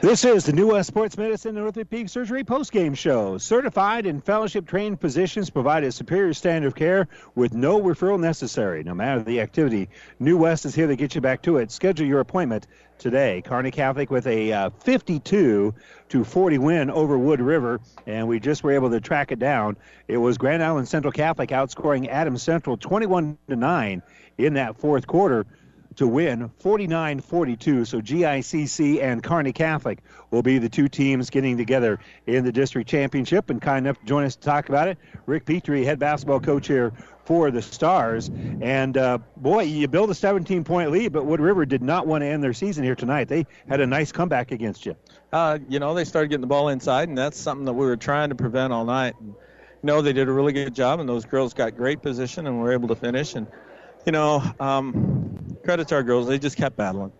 This is the New West Sports Medicine and Orthopedic Surgery postgame show. Certified and fellowship trained physicians provide a superior standard of care with no referral necessary, no matter the activity. New West is here to get you back to it. Schedule your appointment today. Kearney Catholic with a uh, 52 to 40 win over Wood River, and we just were able to track it down. It was Grand Island Central Catholic outscoring Adams Central 21 to 9 in that fourth quarter to win 49 42. So GICC and Kearney Catholic will be the two teams getting together in the district championship. And kind enough to join us to talk about it, Rick Petrie, head basketball coach here for the Stars. And uh, boy, you build a 17 point lead, but Wood River did not want to end their season here tonight. They had a nice comeback against you. Uh, you know, they started getting the ball inside, and that's something that we were trying to prevent all night. And, you know, they did a really good job, and those girls got great position and were able to finish. And, you know, um, credit to our girls, they just kept battling.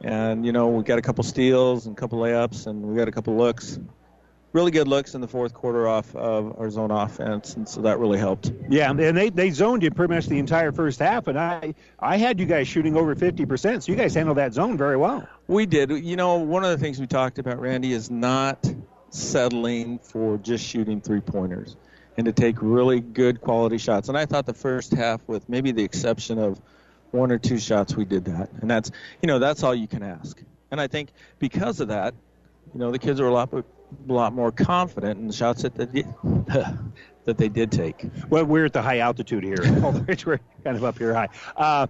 And you know, we got a couple steals and a couple layups, and we got a couple looks. Really good looks in the fourth quarter off of our zone offense, and so that really helped. Yeah, and they, they zoned you pretty much the entire first half, and I I had you guys shooting over 50%, so you guys handled that zone very well. We did. You know, one of the things we talked about, Randy, is not settling for just shooting three pointers and to take really good quality shots. And I thought the first half, with maybe the exception of one or two shots, we did that. And that's, you know, that's all you can ask. And I think because of that, you know, the kids are a lot, a lot more confident in the shots that they did, that they did take. Well, we're at the high altitude here. We're kind of up here high. Uh,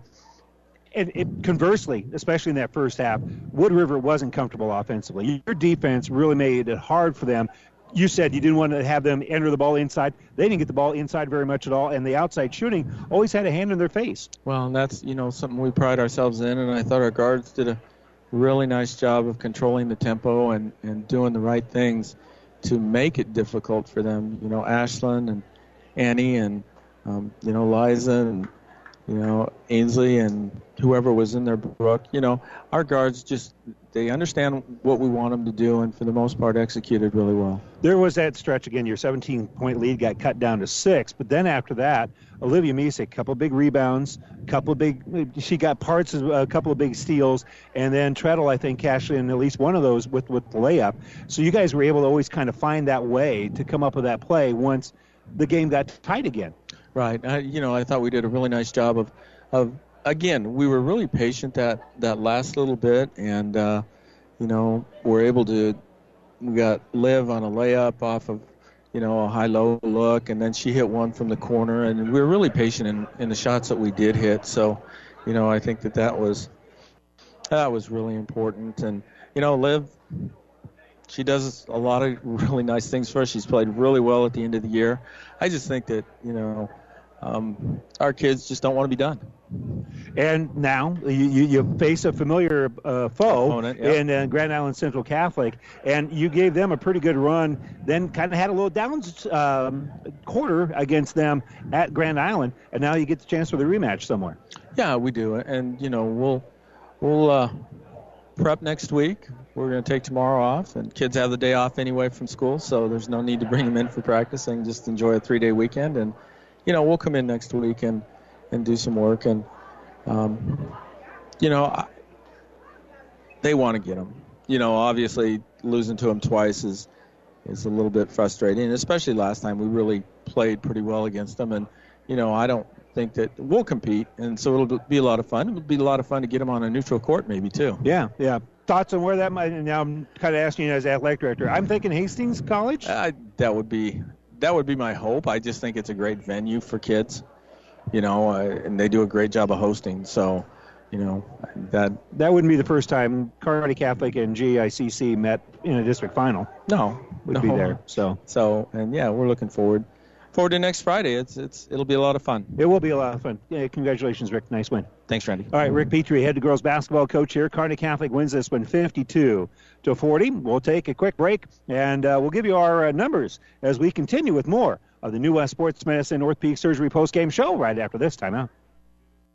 and it, conversely, especially in that first half, Wood River wasn't comfortable offensively. Your defense really made it hard for them. You said you didn't want to have them enter the ball inside. They didn't get the ball inside very much at all, and the outside shooting always had a hand in their face. Well, and that's you know something we pride ourselves in, and I thought our guards did a really nice job of controlling the tempo and and doing the right things to make it difficult for them. You know, Ashlyn and Annie and um, you know Liza and you know Ainsley and whoever was in their book. You know, our guards just they understand what we want them to do, and for the most part, executed really well. There was that stretch again. Your 17 point lead got cut down to six, but then after that, Olivia Misek, a couple of big rebounds, a couple of big. She got parts of a couple of big steals, and then Treadle, I think, cashed in at least one of those with with the layup. So you guys were able to always kind of find that way to come up with that play once the game got tight again. Right. I, you know, I thought we did a really nice job of, of again, we were really patient that that last little bit, and uh, you know, we're able to. We got Liv on a layup off of, you know, a high-low look, and then she hit one from the corner, and we were really patient in, in the shots that we did hit. So, you know, I think that that was that was really important, and you know, Liv. She does a lot of really nice things for us. She's played really well at the end of the year. I just think that you know um, our kids just don't want to be done. And now you, you, face a familiar uh, foe Opponent, yeah. in uh, Grand Island Central Catholic, and you gave them a pretty good run. Then kind of had a little down um, quarter against them at Grand Island, and now you get the chance for the rematch somewhere. Yeah, we do, and you know we'll we'll uh, prep next week. We're going to take tomorrow off, and kids have the day off anyway from school, so there's no need to bring them in for practice and just enjoy a three-day weekend. And you know we'll come in next week and and do some work, and um, you know I, they want to get them. You know, obviously losing to them twice is is a little bit frustrating, especially last time we really played pretty well against them, and you know I don't think that we'll compete, and so it'll be a lot of fun. It'll be a lot of fun to get them on a neutral court, maybe too. Yeah, yeah. Thoughts on where that might? Now I'm kind of asking you as athletic director. I'm thinking Hastings College. Uh, that would be that would be my hope. I just think it's a great venue for kids, you know, uh, and they do a great job of hosting. So, you know, that that wouldn't be the first time Kearney Catholic and GICC met in a district final. No, would no. be there. So, so, and yeah, we're looking forward forward to next Friday. It's it's it'll be a lot of fun. It will be a lot of fun. Yeah, congratulations, Rick. Nice win. Thanks, Randy. All right, Rick Petrie, head girls basketball coach here. Kearney Catholic wins this one 52 to 40. We'll take a quick break and uh, we'll give you our uh, numbers as we continue with more of the New West Sports Medicine Orthopedic Surgery post game show right after this timeout.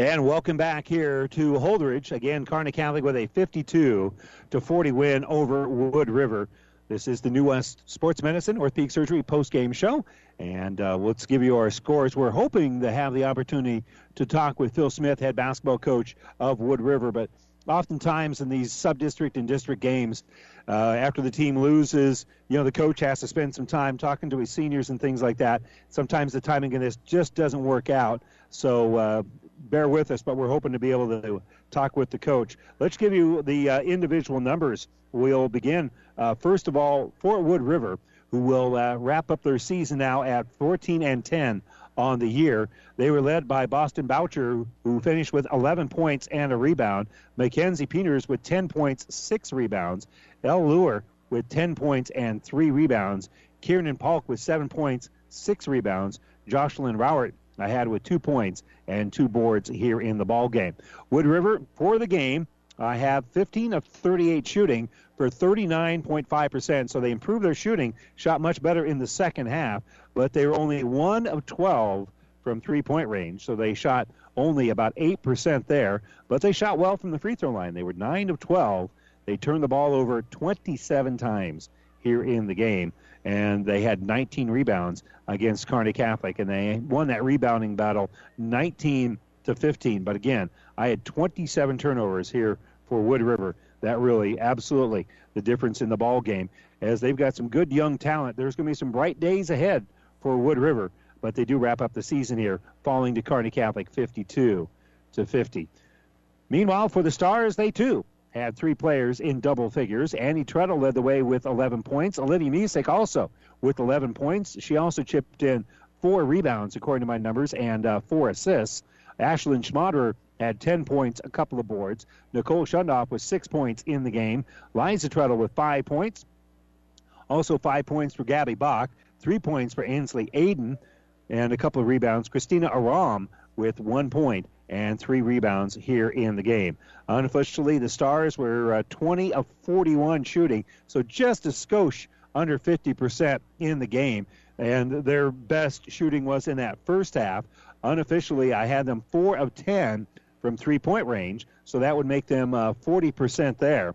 And welcome back here to Holdrege. Again, Kearney Catholic with a 52 to 40 win over Wood River. This is the New West Sports Medicine Orthopedic Surgery post-game show, and uh, let's give you our scores. We're hoping to have the opportunity to talk with Phil Smith, head basketball coach of Wood River, but oftentimes in these sub-district and district games, uh, after the team loses, you know, the coach has to spend some time talking to his seniors and things like that. Sometimes the timing of this just doesn't work out. So uh, bear with us, but we're hoping to be able to talk with the coach. Let's give you the uh, individual numbers. We'll begin, uh, first of all, Fort Wood River, who will uh, wrap up their season now at 14 and 10 on the year. They were led by Boston Bocher, who finished with 11 points and a rebound. Mackenzie Peters with 10 points, six rebounds. El Lure with 10 points and three rebounds. Kieran Polk with seven points, six rebounds. Jocelyn Rowert I had with two points and two boards here in the ball game. Wood River for the game. I have 15 of 38 shooting for 39.5%. So they improved their shooting, shot much better in the second half, but they were only one of 12 from three point range. So they shot only about 8% there, but they shot well from the free throw line. They were 9 of 12. They turned the ball over 27 times here in the game and they had 19 rebounds against Kearney Catholic, and they won that rebounding battle 19 to 15. But again, I had 27 turnovers here for Wood River. That really, absolutely, the difference in the ball game. As they've got some good young talent, there's going to be some bright days ahead for Wood River. But they do wrap up the season here, falling to Kearney Catholic 52 to 50. Meanwhile, for the Stars, they too had three players in double figures. Annie Treadle led the way with 11 points. Olivia Misek also with 11 points. She also chipped in four rebounds, according to my numbers, and uh, four assists. Ashlyn Schmaderer had 10 points, a couple of boards. Nicole Shundoff with six points in the game. Liza Treadle with five points. Also five points for Gabby Bach, three points for Ainsley Aiden, and a couple of rebounds. Christina Aram with one point and three rebounds here in the game. Unofficially, the Stars were uh, 20 of 41 shooting, so just a skosh under 50% in the game. And their best shooting was in that first half. Unofficially, I had them 4 of 10 from three point range, so that would make them uh, 40% there.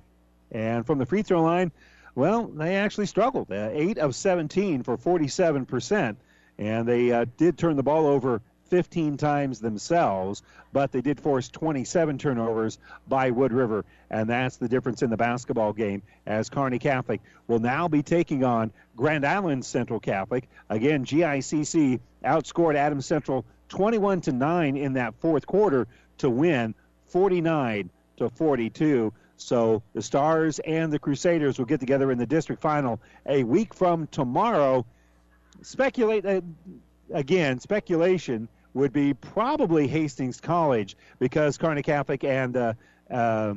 And from the free throw line, well, they actually struggled. Uh, 8 of 17 for 47%. And they uh, did turn the ball over 15 times themselves, but they did force 27 turnovers by Wood River, and that's the difference in the basketball game as Kearney Catholic will now be taking on Grand Island Central Catholic. Again, GICC outscored Adams Central 21 to 9 in that fourth quarter to win 49 to 42. So the Stars and the Crusaders will get together in the district final a week from tomorrow. Speculate uh, again, speculation would be probably Hastings College because Kearney Catholic and uh, uh,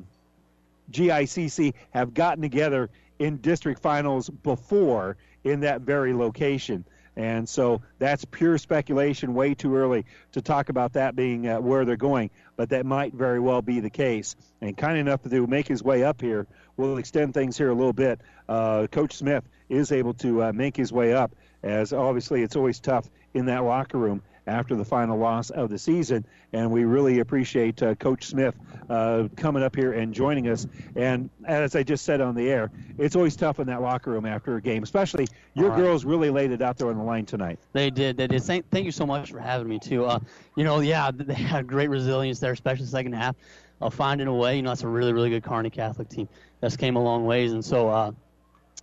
GICC have gotten together in district finals before in that very location. And so that's pure speculation, way too early to talk about that being uh, where they're going, but that might very well be the case. And kind enough to make his way up here, we'll extend things here a little bit. Uh, Coach Smith is able to uh, make his way up, as obviously it's always tough in that locker room after the final loss of the season. And we really appreciate uh, Coach Smith uh, coming up here and joining us. And as I just said on the air, it's always tough in that locker room after a game, especially your right. girls really laid it out there on the line tonight. They did. They did. Thank, thank you so much for having me, too. Uh, you know, yeah, they had great resilience there, especially the second half. Uh, finding a way, you know, that's a really, really good Kearney Catholic team that's came a long ways. And so, uh,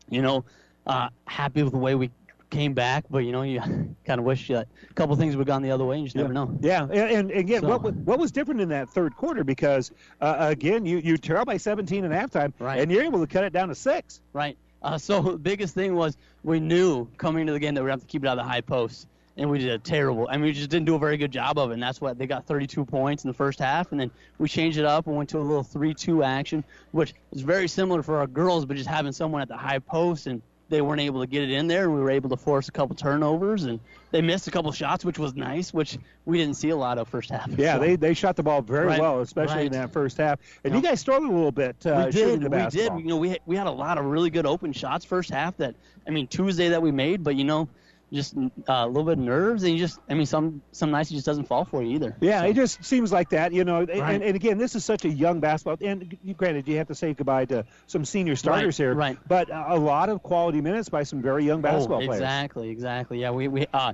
you know, uh, happy with the way we came back, but you know, you kind of wish that a couple things would have gone the other way. You just yeah. never know. Yeah, and, and again, So- what was, what was different in that third quarter? Because uh, again, you you trail by 17 at halftime, Right. and you're able to cut it down to six. Right. Uh, so the biggest thing was we knew coming into the game that we'd have to keep it out of the high post, and we did a terrible. I mean, we just didn't do a very good job of it, and that's why they got 32 points in the first half, and then we changed it up and went to a little 3-2 action, which is very similar for our girls, but just having someone at the high post and they weren't able to get it in there. and We were able to force a couple turnovers, and they missed a couple shots, which was nice, which we didn't see a lot of first half. Yeah, So- they, they shot the ball very Right, well, especially in that first half. And Yeah. you guys struggled a little bit uh, we did. We did. You know, we had, we had a lot of really good open shots first half. That I mean, Tuesday that we made, but you know, just uh, a little bit of nerves, and you just I mean, some some nights it just doesn't fall for you either. Yeah, it just seems like that, you know. and- Right. And, and again, this is such a young basketball. And you- granted, you have to say goodbye to some senior starters here, right. But a lot of quality minutes by some very young basketball oh, players. exactly, exactly. Yeah, we we uh,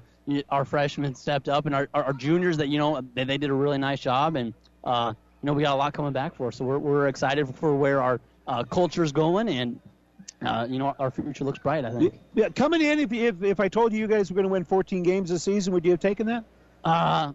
our freshmen stepped up, and our, our, our juniors that you know they, they did a really nice job, and uh, you know we got a lot coming back for us. So we're we're excited for where our uh, culture's going, and uh, you know our future looks bright. I think. Yeah, coming in, if, if if I told you you guys were going to win 14 games this season, would you have taken that? Uh,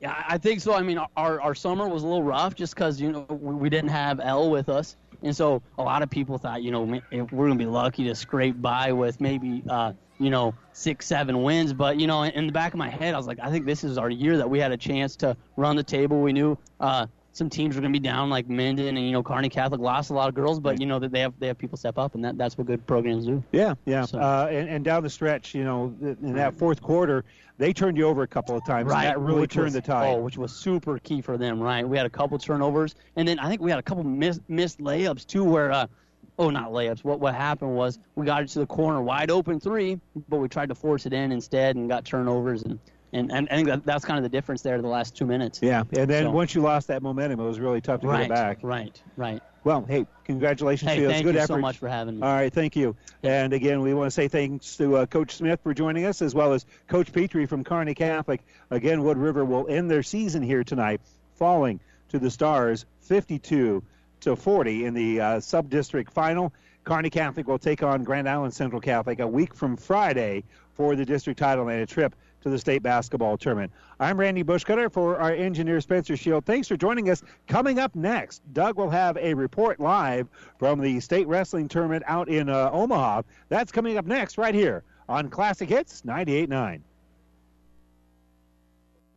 yeah, I think so. I mean, our our summer was a little rough just because you know we, we didn't have L with us, and so a lot of people thought you know we're gonna be lucky to scrape by with maybe uh, you know six seven wins. But you know, in the back of my head, I was like, I think this is our year that we had a chance to run the table. We knew. Uh, some teams were going to be down, like Minden and you know Kearney Catholic lost a lot of girls, but you know that they have they have people step up, and that, that's what good programs do. Yeah, yeah. Uh, and, and down the stretch, you know, in that fourth quarter, they turned you over a couple of times. Right, And that really which turned was- the tide. Oh, which was super key for them, right? We had a couple turnovers, and then I think we had a couple miss, missed layups too, where, uh, oh, not layups. What what happened was we got it to the corner, wide open three, but we tried to force it in instead and got turnovers, and and, and I think that, that's kind of the difference there the last two minutes. Yeah, and then So- once you lost that momentum, it was really tough to right, get it back. right, right. Well, hey, congratulations Hey, to you. Thank good you effort. so much for having me. All right, thank you. And again, we want to say thanks to uh, Coach Smith for joining us, as well as Coach Petrie from Kearney Catholic. Again, Wood River will end their season here tonight, falling to the Stars 52 to 40 in the uh, sub-district final. Kearney Catholic will take on Grand Island Central Catholic a week from Friday for the district title and a trip to the state basketball tournament. I'm Randy Bushcutter for our engineer Spencer Shield. Thanks for joining us. Coming up next, Doug will have a report live from the state wrestling tournament out in uh, Omaha. That's coming up next right here on Classic Hits 98.9.